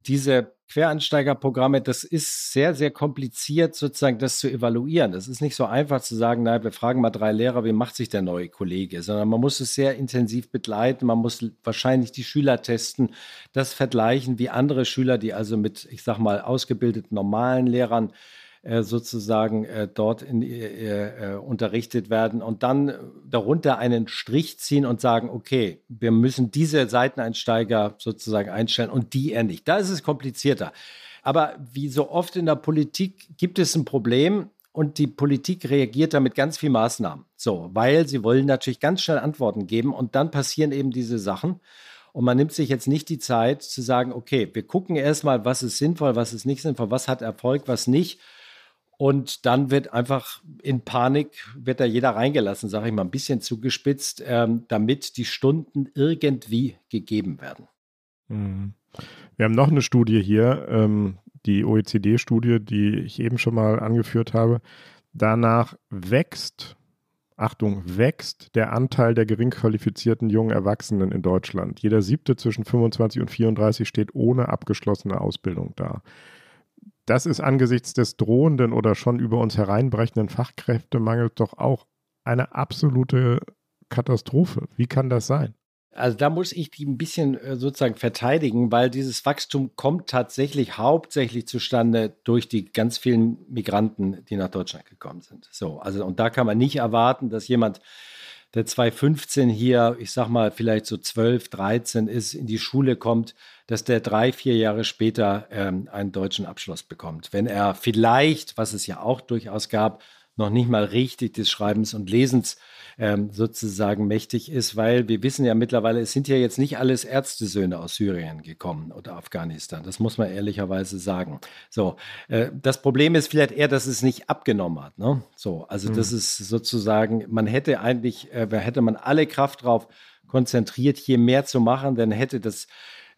diese Quereinsteigerprogramme, das ist sehr, sehr kompliziert, sozusagen das zu evaluieren. Es ist nicht so einfach zu sagen, naja, wir fragen mal drei Lehrer, wie macht sich der neue Kollege, sondern man muss es sehr intensiv begleiten. Man muss wahrscheinlich die Schüler testen, das vergleichen, wie andere Schüler, die also mit, ich sag mal, ausgebildeten normalen Lehrern äh, sozusagen äh, dort in, äh, äh, unterrichtet werden und dann darunter einen Strich ziehen und sagen, okay, wir müssen diese Seiteneinsteiger sozusagen einstellen und die er nicht. Da ist es komplizierter. Aber wie so oft in der Politik gibt es ein Problem, und die Politik reagiert da mit ganz vielen Maßnahmen. So, weil sie wollen natürlich ganz schnell Antworten geben und dann passieren eben diese Sachen. Und man nimmt sich jetzt nicht die Zeit zu sagen, okay, wir gucken erstmal, was ist sinnvoll, was ist nicht sinnvoll, was hat Erfolg, was nicht Und dann wird einfach in Panik, wird da jeder reingelassen, sage ich mal, ein bisschen zugespitzt, ähm, damit die Stunden irgendwie gegeben werden. Mhm. Wir haben noch eine Studie hier, ähm, die OECD-Studie, die ich eben schon mal angeführt habe. Danach wächst, Achtung, wächst der Anteil der gering qualifizierten jungen Erwachsenen in Deutschland. Jeder siebte zwischen 25 und 34 steht ohne abgeschlossene Ausbildung da. Das ist angesichts des drohenden oder schon über uns hereinbrechenden Fachkräftemangels doch auch eine absolute Katastrophe. Wie kann das sein? Also da muss ich die ein bisschen äh, sozusagen verteidigen, weil dieses Wachstum kommt tatsächlich hauptsächlich zustande durch die ganz vielen Migranten, die nach Deutschland gekommen sind. So, also und da kann man nicht erwarten, dass jemand, der 2015 hier, ich sag mal, vielleicht so 12, 13 ist, in die Schule kommt, dass der drei, vier Jahre später ähm, einen deutschen Abschluss bekommt. Wenn er vielleicht, was es ja auch durchaus gab, noch nicht mal richtig des Schreibens und Lesens ähm, sozusagen mächtig ist, weil wir wissen ja mittlerweile, es sind ja jetzt nicht alles Ärztesöhne aus Syrien gekommen oder Afghanistan. Das muss man ehrlicherweise sagen. So, äh, das Problem ist vielleicht eher, dass es nicht abgenommen hat. Ne? So, also mhm. das ist sozusagen, man hätte eigentlich, äh, hätte man alle Kraft drauf konzentriert, hier mehr zu machen, dann hätte das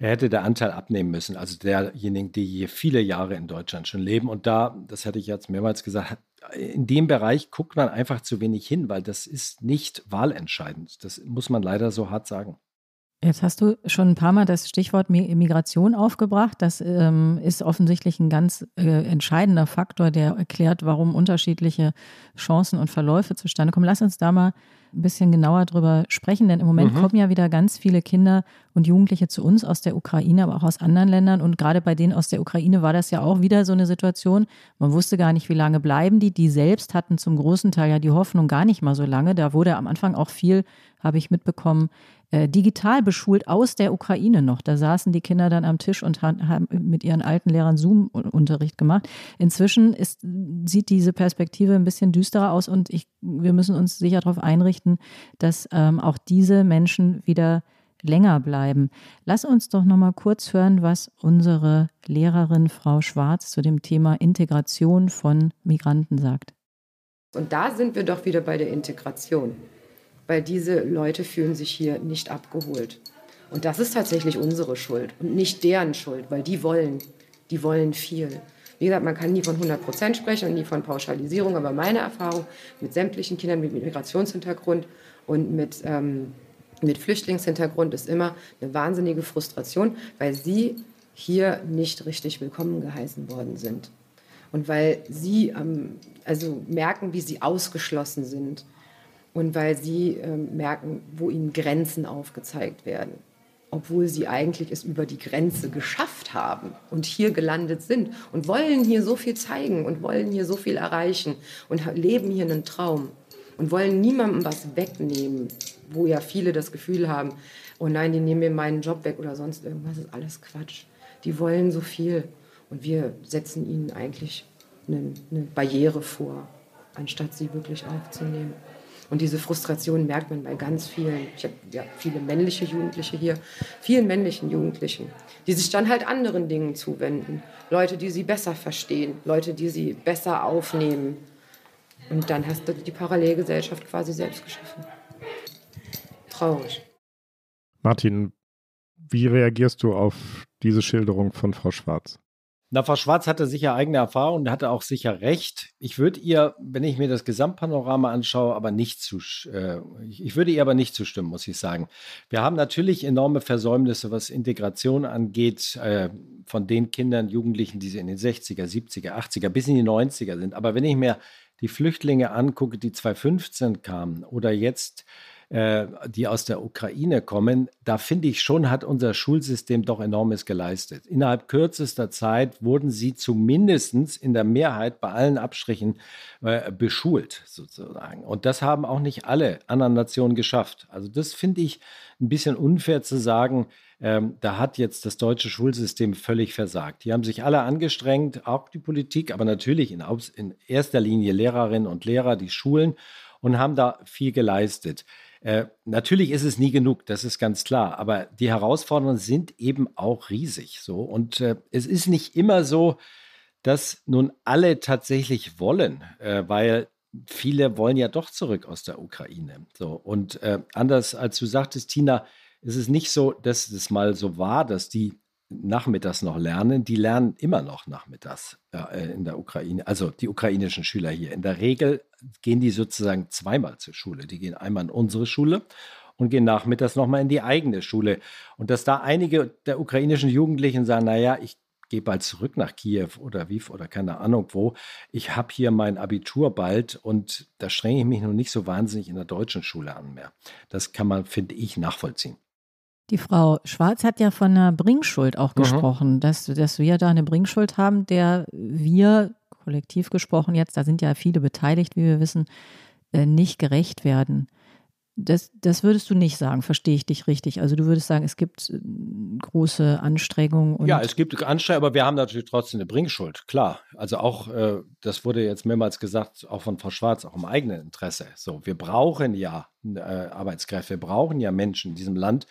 hätte der Anteil abnehmen müssen, also derjenigen, die hier viele Jahre in Deutschland schon leben. Und da, das hatte ich jetzt mehrmals gesagt, in dem Bereich guckt man einfach zu wenig hin, weil das ist nicht wahlentscheidend. Das muss man leider so hart sagen. Jetzt hast du schon ein paar Mal das Stichwort Migration aufgebracht. Das ähm, ist offensichtlich ein ganz äh, entscheidender Faktor, der erklärt, warum unterschiedliche Chancen und Verläufe zustande kommen. Lass uns da mal ein bisschen genauer drüber sprechen, denn im Moment mhm. kommen ja wieder ganz viele Kinder und Jugendliche zu uns aus der Ukraine, aber auch aus anderen Ländern. Und gerade bei denen aus der Ukraine war das ja auch wieder so eine Situation. Man wusste gar nicht, wie lange bleiben die. Die selbst hatten zum großen Teil ja die Hoffnung gar nicht mal so lange. Da wurde am Anfang auch viel, habe ich mitbekommen, äh, digital beschult aus der Ukraine noch. Da saßen die Kinder dann am Tisch und haben mit ihren alten Lehrern Zoom-Unterricht gemacht. Inzwischen ist, sieht diese Perspektive ein bisschen düsterer aus und ich, wir müssen uns sicher darauf einrichten, dass ähm, auch diese Menschen wieder länger bleiben. Lass uns doch noch mal kurz hören, was unsere Lehrerin Frau Schwarz zu dem Thema Integration von Migranten sagt. Und da sind wir doch wieder bei der Integration weil diese Leute fühlen sich hier nicht abgeholt. Und das ist tatsächlich unsere Schuld und nicht deren Schuld, weil die wollen, die wollen viel. Wie gesagt, man kann nie von 100 Prozent sprechen und nie von Pauschalisierung, aber meine Erfahrung mit sämtlichen Kindern mit Migrationshintergrund und mit, ähm, mit Flüchtlingshintergrund ist immer eine wahnsinnige Frustration, weil sie hier nicht richtig willkommen geheißen worden sind. Und weil sie ähm, also merken, wie sie ausgeschlossen sind und weil sie äh, merken, wo ihnen Grenzen aufgezeigt werden, obwohl sie eigentlich es über die Grenze geschafft haben und hier gelandet sind und wollen hier so viel zeigen und wollen hier so viel erreichen und leben hier einen Traum und wollen niemandem was wegnehmen, wo ja viele das Gefühl haben, oh nein, die nehmen mir meinen Job weg oder sonst irgendwas, ist alles Quatsch. Die wollen so viel und wir setzen ihnen eigentlich eine, eine Barriere vor, anstatt sie wirklich aufzunehmen. Und diese Frustration merkt man bei ganz vielen, ich habe ja viele männliche Jugendliche hier, vielen männlichen Jugendlichen, die sich dann halt anderen Dingen zuwenden. Leute, die sie besser verstehen, Leute, die sie besser aufnehmen. Und dann hast du die Parallelgesellschaft quasi selbst geschaffen. Traurig. Martin, wie reagierst du auf diese Schilderung von Frau Schwarz? Na, Frau Schwarz hatte sicher eigene Erfahrung und hatte auch sicher recht. Ich würde ihr, wenn ich mir das Gesamtpanorama anschaue, aber nicht zu, äh, ich würde ihr aber nicht zustimmen, muss ich sagen. Wir haben natürlich enorme Versäumnisse, was Integration angeht, äh, von den Kindern, Jugendlichen, die in den 60er, 70er, 80er bis in die 90er sind. Aber wenn ich mir die Flüchtlinge angucke, die 2015 kamen oder jetzt äh, die aus der Ukraine kommen, da finde ich schon, hat unser Schulsystem doch enormes geleistet. Innerhalb kürzester Zeit wurden sie zumindest in der Mehrheit bei allen Abstrichen äh, beschult, sozusagen. Und das haben auch nicht alle anderen Nationen geschafft. Also das finde ich ein bisschen unfair zu sagen, ähm, da hat jetzt das deutsche Schulsystem völlig versagt. Die haben sich alle angestrengt, auch die Politik, aber natürlich in, in erster Linie Lehrerinnen und Lehrer, die Schulen und haben da viel geleistet. Äh, natürlich ist es nie genug, das ist ganz klar, aber die Herausforderungen sind eben auch riesig. So und äh, es ist nicht immer so, das nun alle tatsächlich wollen, äh, weil viele wollen ja doch zurück aus der Ukraine. So und äh, anders als du sagtest, Tina, ist es nicht so, dass es mal so war, dass die nachmittags noch lernen. Die lernen immer noch nachmittags äh, in der Ukraine, also die ukrainischen Schüler hier. In der Regel gehen die sozusagen zweimal zur Schule. Die gehen einmal in unsere Schule und gehen nachmittags nochmal in die eigene Schule. Und dass da einige der ukrainischen Jugendlichen sagen, naja, ich gehe bald zurück nach Kiew oder Wief oder keine Ahnung wo. Ich habe hier mein Abitur bald und da strenge ich mich noch nicht so wahnsinnig in der deutschen Schule an mehr. Das kann man, finde ich, nachvollziehen. Die Frau Schwarz hat ja von einer Bringschuld auch mhm. gesprochen, dass, dass wir da eine Bringschuld haben, der wir, kollektiv gesprochen jetzt, da sind ja viele beteiligt, wie wir wissen, äh, nicht gerecht werden. Das, das würdest du nicht sagen, verstehe ich dich richtig. Also du würdest sagen, es gibt äh, große Anstrengungen. ja, es gibt Anstrengungen, aber wir haben natürlich trotzdem eine Bringschuld, klar. Also auch, äh, das wurde jetzt mehrmals gesagt, auch von Frau Schwarz, auch im eigenen Interesse. So, wir brauchen ja äh, Arbeitskräfte, wir brauchen ja Menschen in diesem Land,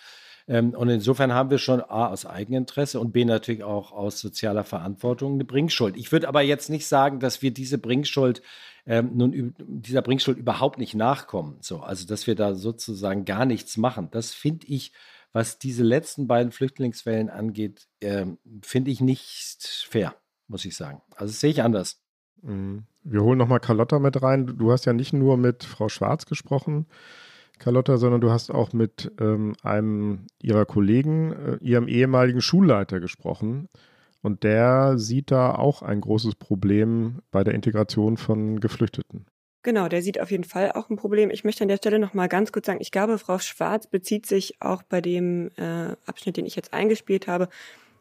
und insofern haben wir schon A aus Eigeninteresse und B natürlich auch aus sozialer Verantwortung eine Bringschuld. Ich würde aber jetzt nicht sagen, dass wir diese Bringschuld ähm, nun dieser Bringschuld überhaupt nicht nachkommen. So, also dass wir da sozusagen gar nichts machen. Das finde ich, was diese letzten beiden Flüchtlingswellen angeht, ähm, finde ich nicht fair, muss ich sagen. Also sehe ich anders. Mhm. Wir holen nochmal Carlotta mit rein. Du hast ja nicht nur mit Frau Schwarz gesprochen, Carlotta, sondern du hast auch mit ähm, einem ihrer Kollegen, äh, ihrem ehemaligen Schulleiter gesprochen. Und der sieht da auch ein großes Problem bei der Integration von Geflüchteten. Genau, der sieht auf jeden Fall auch ein Problem. Ich möchte an der Stelle noch mal ganz kurz sagen, ich glaube, Frau Schwarz bezieht sich auch bei dem äh, Abschnitt, den ich jetzt eingespielt habe,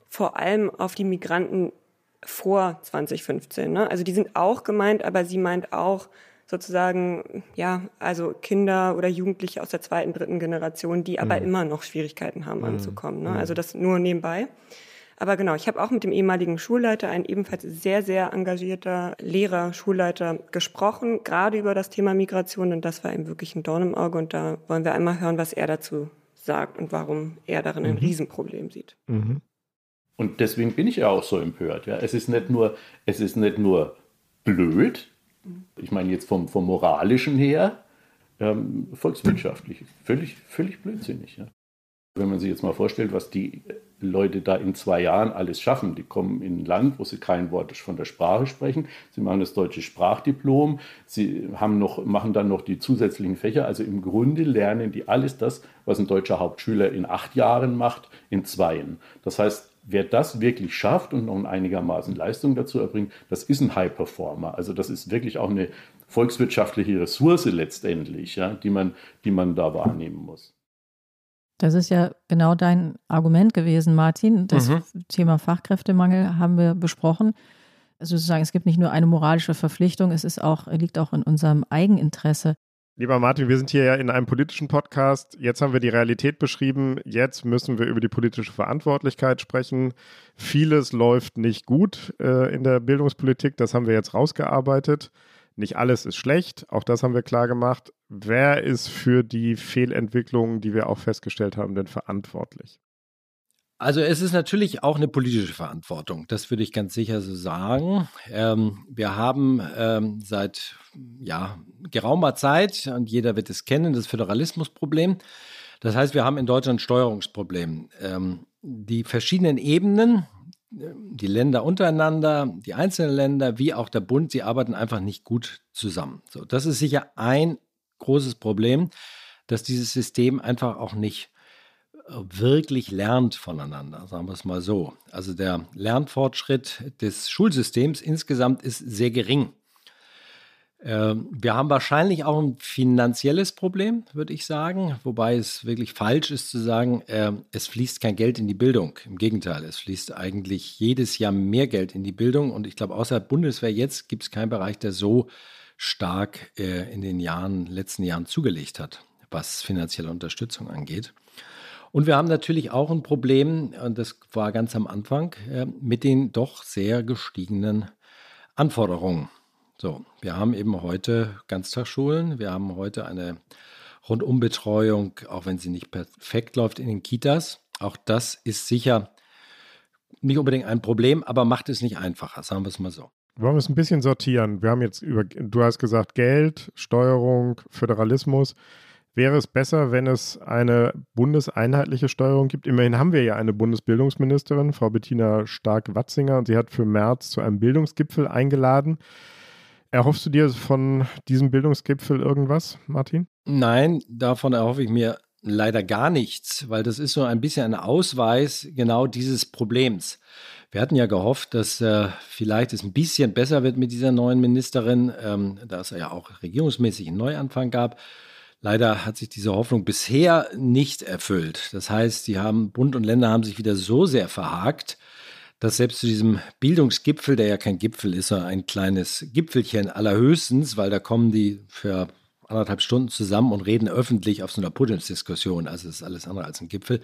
vor allem auf die Migranten vor 2015. Ne? Also die sind auch gemeint, aber sie meint auch sozusagen, ja, also Kinder oder Jugendliche aus der zweiten, dritten Generation, die aber mhm. immer noch Schwierigkeiten haben mhm. anzukommen. Ne? Also das nur nebenbei. Aber genau, ich habe auch mit dem ehemaligen Schulleiter, ein ebenfalls sehr, sehr engagierter Lehrer, Schulleiter gesprochen, gerade über das Thema Migration. Und das war ihm wirklich ein Dorn im Auge. Und da wollen wir einmal hören, was er dazu sagt und warum er darin ein mhm. Riesenproblem sieht. Mhm. Und deswegen bin ich ja auch so empört. Ja. Es ist nicht nur, es ist nicht nur blöd, ich meine jetzt vom, vom moralischen her, ähm, volkswirtschaftlich. Völlig, völlig blödsinnig. Ja. Wenn man sich jetzt mal vorstellt, was die Leute da in zwei Jahren alles schaffen. Die kommen in ein Land, wo sie kein Wort von der Sprache sprechen. Sie machen das deutsche Sprachdiplom. Sie haben noch, machen dann noch die zusätzlichen Fächer. Also im Grunde lernen die alles das, was ein deutscher Hauptschüler in acht Jahren macht, in zweien. Das heißt, wer das wirklich schafft und noch einigermaßen Leistung dazu erbringt, das ist ein High Performer. Also das ist wirklich auch eine volkswirtschaftliche Ressource letztendlich, ja, die, man, die man da wahrnehmen muss. Das ist ja genau dein Argument gewesen, Martin. Das mhm. Thema Fachkräftemangel haben wir besprochen. Also sozusagen, es gibt nicht nur eine moralische Verpflichtung, es ist auch, liegt auch in unserem Eigeninteresse, Lieber Martin, wir sind hier ja in einem politischen Podcast. Jetzt haben wir die Realität beschrieben. Jetzt müssen wir über die politische Verantwortlichkeit sprechen. Vieles läuft nicht gut äh, in der Bildungspolitik. Das haben wir jetzt rausgearbeitet. Nicht alles ist schlecht. Auch das haben wir klar gemacht. Wer ist für die Fehlentwicklungen, die wir auch festgestellt haben, denn verantwortlich? Also es ist natürlich auch eine politische Verantwortung, das würde ich ganz sicher so sagen. Ähm, wir haben ähm, seit ja, geraumer Zeit, und jeder wird es kennen, das Föderalismusproblem. Das heißt, wir haben in Deutschland ein Steuerungsproblem. Ähm, die verschiedenen Ebenen, die Länder untereinander, die einzelnen Länder, wie auch der Bund, sie arbeiten einfach nicht gut zusammen. So, das ist sicher ein großes Problem, dass dieses System einfach auch nicht wirklich lernt voneinander, sagen wir es mal so. Also der Lernfortschritt des Schulsystems insgesamt ist sehr gering. Ähm, wir haben wahrscheinlich auch ein finanzielles Problem, würde ich sagen, wobei es wirklich falsch ist zu sagen, ähm, es fließt kein Geld in die Bildung. Im Gegenteil, es fließt eigentlich jedes Jahr mehr Geld in die Bildung und ich glaube, außer Bundeswehr jetzt gibt es keinen Bereich, der so stark äh, in den Jahren, letzten Jahren zugelegt hat, was finanzielle Unterstützung angeht. Und wir haben natürlich auch ein Problem, und das war ganz am Anfang, äh, mit den doch sehr gestiegenen Anforderungen. So, wir haben eben heute Ganztagsschulen, wir haben heute eine Rundumbetreuung, auch wenn sie nicht perfekt läuft in den Kitas. Auch das ist sicher nicht unbedingt ein Problem, aber macht es nicht einfacher, sagen wir es mal so. Wollen wir es ein bisschen sortieren? Wir haben jetzt über, du hast gesagt, Geld, Steuerung, Föderalismus. Wäre es besser, wenn es eine bundeseinheitliche Steuerung gibt? Immerhin haben wir ja eine Bundesbildungsministerin, Frau Bettina Stark-Watzinger, und sie hat für März zu einem Bildungsgipfel eingeladen. Erhoffst du dir von diesem Bildungsgipfel irgendwas, Martin? Nein, davon erhoffe ich mir leider gar nichts, weil das ist so ein bisschen ein Ausweis genau dieses Problems. Wir hatten ja gehofft, dass äh, vielleicht es ein bisschen besser wird mit dieser neuen Ministerin, ähm, da es ja auch regierungsmäßig einen Neuanfang gab. Leider hat sich diese Hoffnung bisher nicht erfüllt. Das heißt, die haben Bund und Länder haben sich wieder so sehr verhakt, dass selbst zu diesem Bildungsgipfel, der ja kein Gipfel ist, sondern ein kleines Gipfelchen allerhöchstens, weil da kommen die für anderthalb Stunden zusammen und reden öffentlich auf so einer Podiumsdiskussion. Also ist alles andere als ein Gipfel.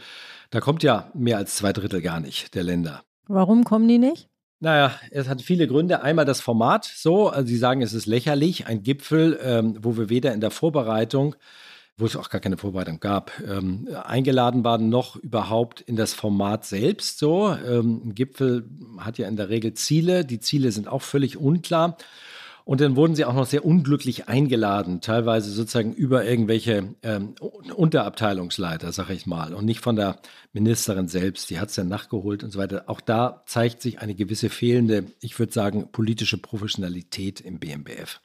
Da kommt ja mehr als zwei Drittel gar nicht der Länder. Warum kommen die nicht? Naja, es hat viele Gründe. Einmal das Format so, also Sie sagen, es ist lächerlich, ein Gipfel, ähm, wo wir weder in der Vorbereitung, wo es auch gar keine Vorbereitung gab, ähm, eingeladen waren, noch überhaupt in das Format selbst so. Ähm, ein Gipfel hat ja in der Regel Ziele, die Ziele sind auch völlig unklar. Und dann wurden sie auch noch sehr unglücklich eingeladen, teilweise sozusagen über irgendwelche ähm, Unterabteilungsleiter, sag ich mal, und nicht von der Ministerin selbst. Die hat es dann nachgeholt und so weiter. Auch da zeigt sich eine gewisse fehlende, ich würde sagen, politische Professionalität im BMBF.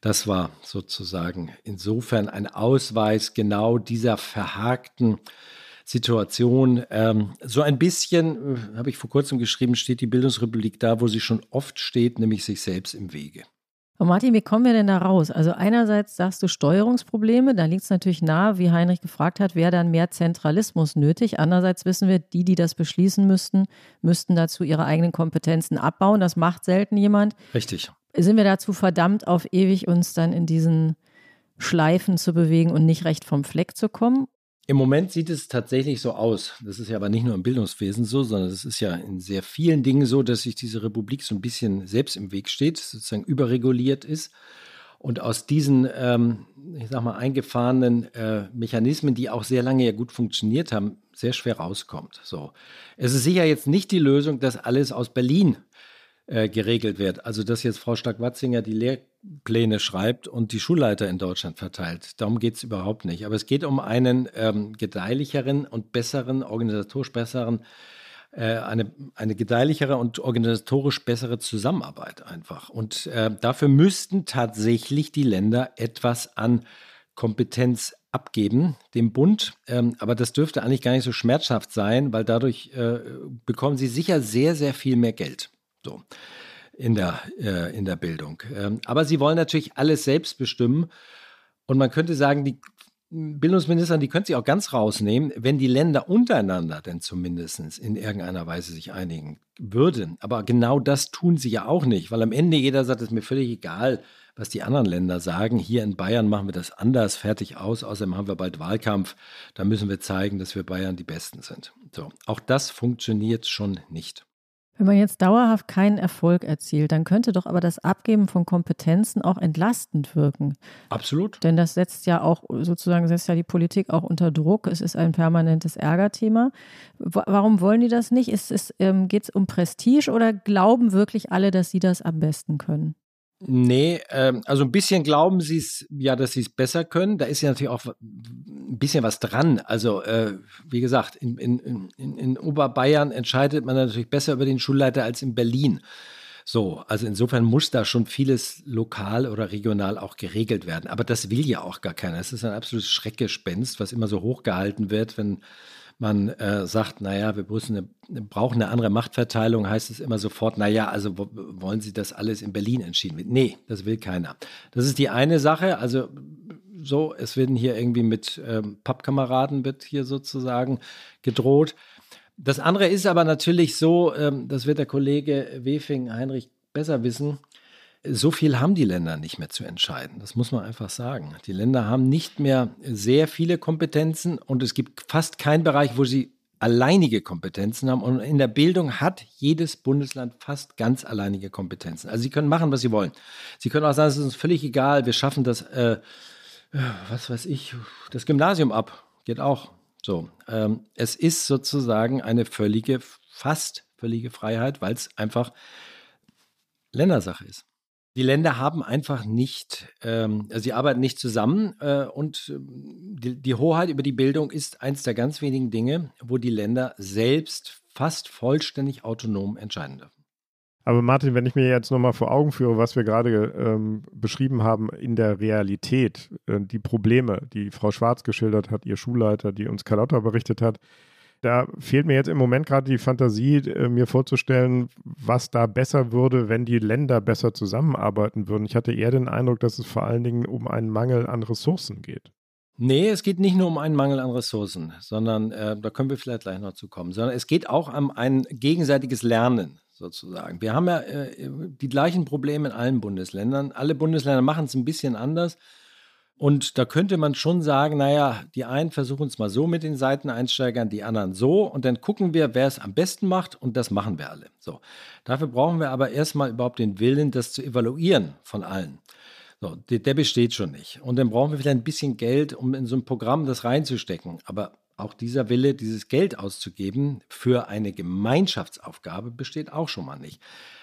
Das war sozusagen insofern ein Ausweis genau dieser verhakten Situation. Ähm, so ein bisschen, äh, habe ich vor kurzem geschrieben, steht die Bildungsrepublik da, wo sie schon oft steht, nämlich sich selbst im Wege. Und Martin, wie kommen wir denn da raus? Also einerseits sagst du Steuerungsprobleme, da liegt es natürlich nahe, wie Heinrich gefragt hat, wäre dann mehr Zentralismus nötig. Andererseits wissen wir, die, die das beschließen müssten, müssten dazu ihre eigenen Kompetenzen abbauen. Das macht selten jemand. Richtig. Sind wir dazu verdammt, auf ewig uns dann in diesen Schleifen zu bewegen und nicht recht vom Fleck zu kommen? Im Moment sieht es tatsächlich so aus. Das ist ja aber nicht nur im Bildungswesen so, sondern es ist ja in sehr vielen Dingen so, dass sich diese Republik so ein bisschen selbst im Weg steht, sozusagen überreguliert ist und aus diesen, ähm, ich sag mal, eingefahrenen äh, Mechanismen, die auch sehr lange ja gut funktioniert haben, sehr schwer rauskommt. So. Es ist sicher jetzt nicht die Lösung, dass alles aus Berlin äh, geregelt wird. Also, dass jetzt Frau Stark-Watzinger die Lehrpläne schreibt und die Schulleiter in Deutschland verteilt. Darum geht es überhaupt nicht. Aber es geht um einen ähm, gedeihlicheren und besseren, organisatorisch besseren, äh, eine, eine gedeihlichere und organisatorisch bessere Zusammenarbeit einfach. Und äh, dafür müssten tatsächlich die Länder etwas an Kompetenz abgeben, dem Bund. Ähm, aber das dürfte eigentlich gar nicht so schmerzhaft sein, weil dadurch äh, bekommen sie sicher sehr, sehr viel mehr Geld. So in der, äh, in der Bildung. Ähm, aber sie wollen natürlich alles selbst bestimmen. Und man könnte sagen, die Bildungsminister, die können sich auch ganz rausnehmen, wenn die Länder untereinander denn zumindest in irgendeiner Weise sich einigen würden. Aber genau das tun sie ja auch nicht, weil am Ende jeder sagt, es ist mir völlig egal, was die anderen Länder sagen. Hier in Bayern machen wir das anders, fertig aus. Außerdem haben wir bald Wahlkampf. Da müssen wir zeigen, dass wir Bayern die Besten sind. So, auch das funktioniert schon nicht. Wenn man jetzt dauerhaft keinen Erfolg erzielt, dann könnte doch aber das Abgeben von Kompetenzen auch entlastend wirken. Absolut. Denn das setzt ja auch sozusagen setzt ja die Politik auch unter Druck. Es ist ein permanentes Ärgerthema. Warum wollen die das nicht? Ist es, ähm, Geht es um Prestige oder glauben wirklich alle, dass sie das am besten können? Nee, ähm, also ein bisschen glauben sie es ja, dass sie es besser können. Da ist ja natürlich auch ein bisschen was dran. Also, äh, wie gesagt, in, in, in, in Oberbayern entscheidet man natürlich besser über den Schulleiter als in Berlin. So, also insofern muss da schon vieles lokal oder regional auch geregelt werden. Aber das will ja auch gar keiner. Es ist ein absolutes Schreckgespenst, was immer so hochgehalten wird, wenn man äh, sagt, naja, wir eine, brauchen eine andere Machtverteilung, heißt es immer sofort, naja, also wollen Sie das alles in Berlin entschieden? Nee, das will keiner. Das ist die eine Sache. Also so, es werden hier irgendwie mit ähm, Pappkameraden wird hier sozusagen gedroht. Das andere ist aber natürlich so, ähm, das wird der Kollege Wefing Heinrich besser wissen, so viel haben die Länder nicht mehr zu entscheiden. Das muss man einfach sagen. Die Länder haben nicht mehr sehr viele Kompetenzen und es gibt fast keinen Bereich, wo sie alleinige Kompetenzen haben. Und in der Bildung hat jedes Bundesland fast ganz alleinige Kompetenzen. Also sie können machen, was sie wollen. Sie können auch sagen, es ist uns völlig egal, wir schaffen das, äh, was weiß ich, das Gymnasium ab. Geht auch. So. Ähm, es ist sozusagen eine völlige fast völlige Freiheit, weil es einfach Ländersache ist. Die Länder haben einfach nicht, ähm, also sie arbeiten nicht zusammen äh, und ähm, die, die Hoheit über die Bildung ist eins der ganz wenigen Dinge, wo die Länder selbst fast vollständig autonom entscheiden dürfen. Aber Martin, wenn ich mir jetzt nochmal vor Augen führe, was wir gerade ähm, beschrieben haben in der Realität, äh, die Probleme, die Frau Schwarz geschildert hat, ihr Schulleiter, die uns Carlotta berichtet hat, da fehlt mir jetzt im Moment gerade die Fantasie, äh, mir vorzustellen, was da besser würde, wenn die Länder besser zusammenarbeiten würden. Ich hatte eher den Eindruck, dass es vor allen Dingen um einen Mangel an Ressourcen geht. Nee, es geht nicht nur um einen Mangel an Ressourcen, sondern äh, da können wir vielleicht gleich noch zu kommen, sondern es geht auch um ein gegenseitiges Lernen sozusagen. Wir haben ja äh, die gleichen Probleme in allen Bundesländern. Alle Bundesländer machen es ein bisschen anders. Und da könnte man schon sagen, naja, die einen versuchen es mal so mit den Seiteneinsteigern, die anderen so und dann gucken wir, wer es am besten macht und das machen wir alle. So. Dafür brauchen wir aber erstmal überhaupt den Willen, das zu evaluieren von allen. So, der, der besteht schon nicht. Und dann brauchen wir vielleicht ein bisschen Geld, um in so ein Programm das reinzustecken. Aber auch dieser Wille, dieses Geld auszugeben für eine Gemeinschaftsaufgabe, besteht auch schon mal nicht.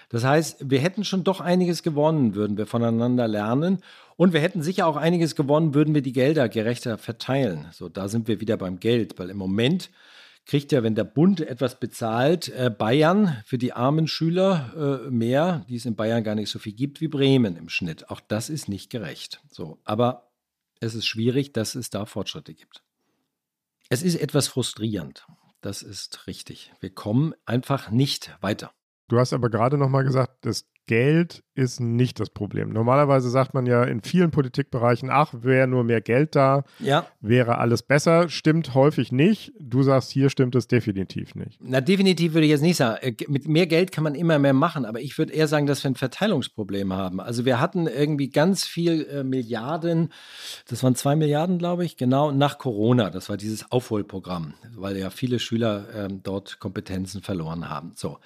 Das heißt, wir hätten schon doch einiges gewonnen, würden wir voneinander lernen. Und wir hätten sicher auch einiges gewonnen, würden wir die Gelder gerechter verteilen. So, da sind wir wieder beim Geld, weil im Moment kriegt ja, wenn der Bund etwas bezahlt, äh, Bayern für die armen Schüler äh, mehr, die es in Bayern gar nicht so viel gibt wie Bremen im Schnitt. Auch das ist nicht gerecht. So, aber es ist schwierig, dass es da Fortschritte gibt. Es ist etwas frustrierend. Das ist richtig. Wir kommen einfach nicht weiter. Du hast aber gerade noch mal gesagt, das Geld ist nicht das Problem. Normalerweise sagt man ja in vielen Politikbereichen, ach, wäre nur mehr Geld da, ja. wäre alles besser. Stimmt häufig nicht. Du sagst, hier stimmt es definitiv nicht. Na, definitiv würde ich jetzt nicht sagen. Äh, mit mehr Geld kann man immer mehr machen, aber ich würde eher sagen, dass wir ein Verteilungsproblem haben. Also wir hatten irgendwie ganz viel äh, Milliarden, das waren zwei Milliarden, glaube ich, genau, nach Corona. Das war dieses Aufholprogramm, weil ja viele Schüler äh, dort Kompetenzen verloren haben. So.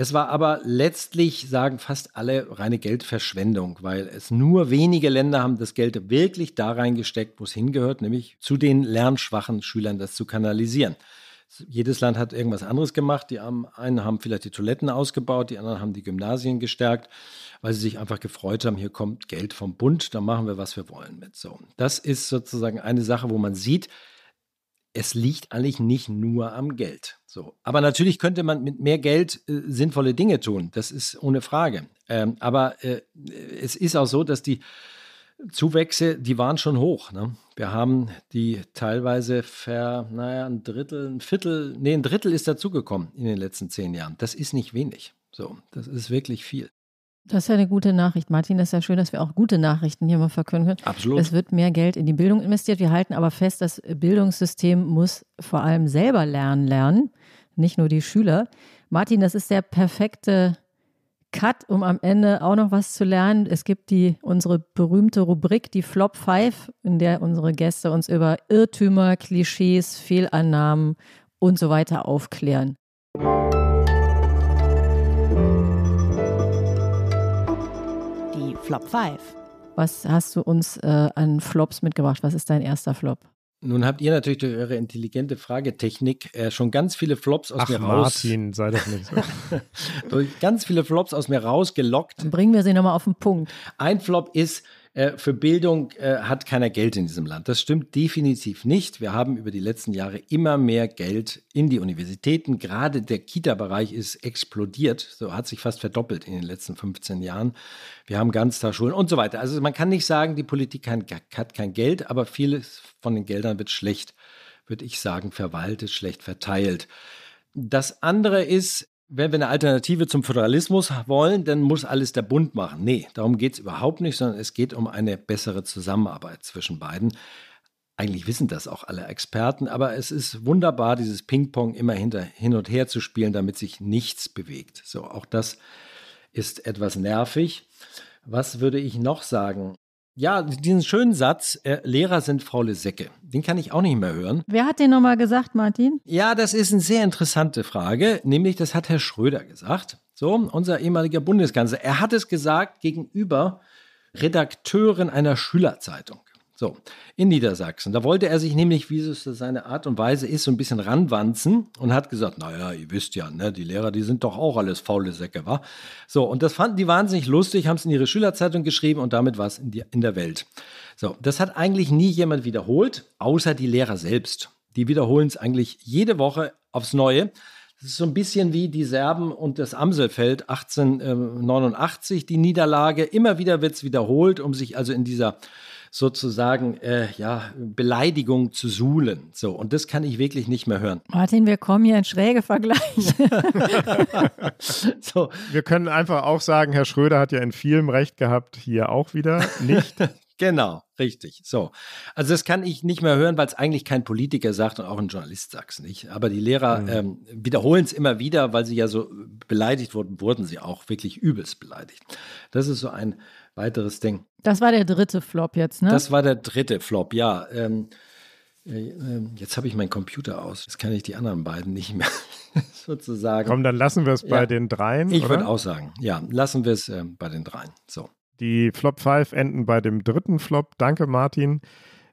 Es war aber letztlich, sagen fast alle, reine Geldverschwendung, weil es nur wenige Länder haben das Geld wirklich da reingesteckt, wo es hingehört, nämlich zu den lernschwachen Schülern das zu kanalisieren. Jedes Land hat irgendwas anderes gemacht. Die einen haben vielleicht die Toiletten ausgebaut, die anderen haben die Gymnasien gestärkt, weil sie sich einfach gefreut haben, hier kommt Geld vom Bund, da machen wir, was wir wollen mit. So, das ist sozusagen eine Sache, wo man sieht, es liegt eigentlich nicht nur am Geld. So. Aber natürlich könnte man mit mehr Geld äh, sinnvolle Dinge tun. Das ist ohne Frage. Ähm, aber äh, es ist auch so, dass die Zuwächse, die waren schon hoch. Ne? Wir haben die teilweise ver, naja, ein Drittel, ein Viertel, nee, ein Drittel ist dazugekommen in den letzten zehn Jahren. Das ist nicht wenig. So, das ist wirklich viel. Das ist ja eine gute Nachricht, Martin. Das ist ja schön, dass wir auch gute Nachrichten hier mal verkünden können. Absolut. Es wird mehr Geld in die Bildung investiert. Wir halten aber fest, das Bildungssystem muss vor allem selber lernen lernen, nicht nur die Schüler. Martin, das ist der perfekte Cut, um am Ende auch noch was zu lernen. Es gibt die unsere berühmte Rubrik, die Flop 5, in der unsere Gäste uns über Irrtümer, Klischees, Fehlannahmen und so weiter aufklären. Flop 5. Was hast du uns äh, an Flops mitgebracht? Was ist dein erster Flop? Nun habt ihr natürlich durch eure intelligente Fragetechnik äh, schon ganz viele Flops aus Ach, mir raus. Martin, sei doch nicht so. [LAUGHS] durch ganz viele Flops aus mir rausgelockt. Dann bringen wir sie nochmal auf den Punkt. Ein Flop ist, äh, für Bildung äh, hat keiner Geld in diesem Land. Das stimmt definitiv nicht. Wir haben über die letzten Jahre immer mehr Geld in die Universitäten. Gerade der Kita-Bereich ist explodiert. So hat sich fast verdoppelt in den letzten 15 Jahren. Wir haben Ganztagsschulen und so weiter. Also man kann nicht sagen, die Politik hat kein Geld, aber vieles von den Geldern wird schlecht, würde ich sagen, verwaltet, schlecht verteilt. Das andere ist, wenn wir eine Alternative zum Föderalismus wollen, dann muss alles der Bund machen. Nee, darum geht es überhaupt nicht, sondern es geht um eine bessere Zusammenarbeit zwischen beiden. Eigentlich wissen das auch alle Experten, aber es ist wunderbar, dieses Ping-Pong immer hinter, hin und her zu spielen, damit sich nichts bewegt. So, auch das ist etwas nervig. Was würde ich noch sagen? Ja, diesen schönen Satz, äh, Lehrer sind faule Säcke, den kann ich auch nicht mehr hören. Wer hat den nochmal gesagt, Martin? Ja, das ist eine sehr interessante Frage, nämlich das hat Herr Schröder gesagt, so unser ehemaliger Bundeskanzler. Er hat es gesagt gegenüber Redakteuren einer Schülerzeitung. So, in Niedersachsen. Da wollte er sich nämlich, wie es seine Art und Weise ist, so ein bisschen ranwanzen und hat gesagt, naja, ihr wisst ja, ne, die Lehrer, die sind doch auch alles faule Säcke, wa? So, und das fanden die wahnsinnig lustig, haben es in ihre Schülerzeitung geschrieben und damit war es in, in der Welt. So, das hat eigentlich nie jemand wiederholt, außer die Lehrer selbst. Die wiederholen es eigentlich jede Woche aufs Neue. Das ist so ein bisschen wie die Serben und das Amselfeld 1889, die Niederlage. Immer wieder wird es wiederholt, um sich also in dieser sozusagen äh, ja, Beleidigung zu suhlen. So, und das kann ich wirklich nicht mehr hören. Martin, wir kommen hier in schräge Vergleiche. [LAUGHS] so. Wir können einfach auch sagen, Herr Schröder hat ja in vielem Recht gehabt, hier auch wieder nicht. [LAUGHS] Genau, richtig. So. Also das kann ich nicht mehr hören, weil es eigentlich kein Politiker sagt und auch ein Journalist sagt es nicht. Aber die Lehrer mhm. ähm, wiederholen es immer wieder, weil sie ja so beleidigt wurden, wurden sie auch wirklich übelst beleidigt. Das ist so ein weiteres Ding. Das war der dritte Flop jetzt, ne? Das war der dritte Flop, ja. Ähm, äh, jetzt habe ich meinen Computer aus. Jetzt kann ich die anderen beiden nicht mehr [LAUGHS] sozusagen. Komm, dann lassen wir es bei den dreien. Ich würde auch sagen, ja, lassen wir es äh, bei den dreien. So. Die Flop 5 enden bei dem dritten Flop. Danke, Martin.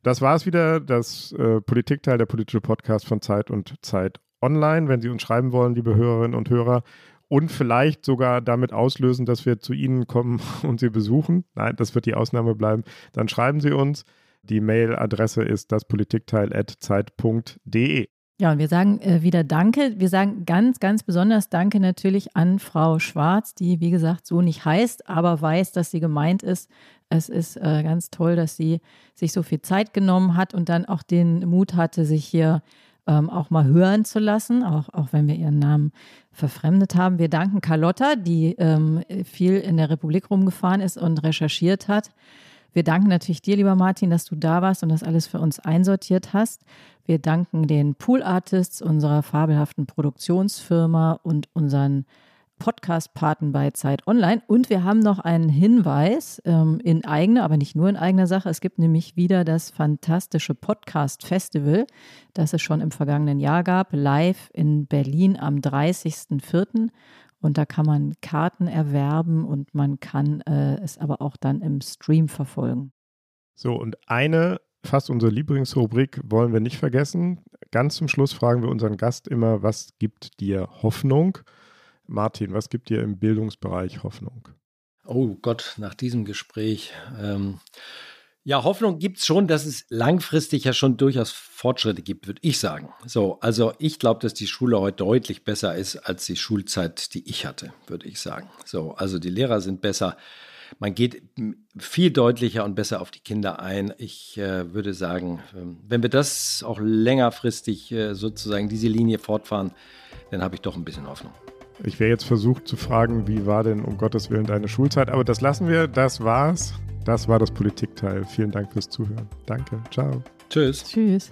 Das war es wieder, das äh, Politikteil, der politische Podcast von Zeit und Zeit Online. Wenn Sie uns schreiben wollen, liebe Hörerinnen und Hörer, und vielleicht sogar damit auslösen, dass wir zu Ihnen kommen [LAUGHS] und Sie besuchen. Nein, das wird die Ausnahme bleiben. Dann schreiben Sie uns. Die Mailadresse ist daspolitikteil.zeit.de. Ja, und wir sagen äh, wieder Danke. Wir sagen ganz, ganz besonders Danke natürlich an Frau Schwarz, die, wie gesagt, so nicht heißt, aber weiß, dass sie gemeint ist. Es ist äh, ganz toll, dass sie sich so viel Zeit genommen hat und dann auch den Mut hatte, sich hier ähm, auch mal hören zu lassen, auch, auch wenn wir ihren Namen verfremdet haben. Wir danken Carlotta, die ähm, viel in der Republik rumgefahren ist und recherchiert hat. Wir danken natürlich dir, lieber Martin, dass du da warst und das alles für uns einsortiert hast. Wir danken den Pool Artists, unserer fabelhaften Produktionsfirma und unseren Podcast-Paten bei Zeit Online. Und wir haben noch einen Hinweis ähm, in eigener, aber nicht nur in eigener Sache. Es gibt nämlich wieder das fantastische Podcast-Festival, das es schon im vergangenen Jahr gab, live in Berlin am 30.04. Und da kann man Karten erwerben und man kann äh, es aber auch dann im Stream verfolgen. So, und eine, fast unsere Lieblingsrubrik, wollen wir nicht vergessen. Ganz zum Schluss fragen wir unseren Gast immer, was gibt dir Hoffnung? Martin, was gibt dir im Bildungsbereich Hoffnung? Oh Gott, nach diesem Gespräch. Ähm, ja, Hoffnung gibt es schon, dass es langfristig ja schon durchaus Fortschritte gibt, würde ich sagen. So, also ich glaube, dass die Schule heute deutlich besser ist als die Schulzeit, die ich hatte, würde ich sagen. So, also die Lehrer sind besser. Man geht viel deutlicher und besser auf die Kinder ein. Ich äh, würde sagen, ähm, wenn wir das auch längerfristig äh, sozusagen diese Linie fortfahren, dann habe ich doch ein bisschen Hoffnung. Ich wäre jetzt versucht zu fragen, wie war denn um Gottes Willen deine Schulzeit, aber das lassen wir, das war's. Das war das Politikteil. Vielen Dank fürs Zuhören. Danke. Ciao. Tschüss. Tschüss.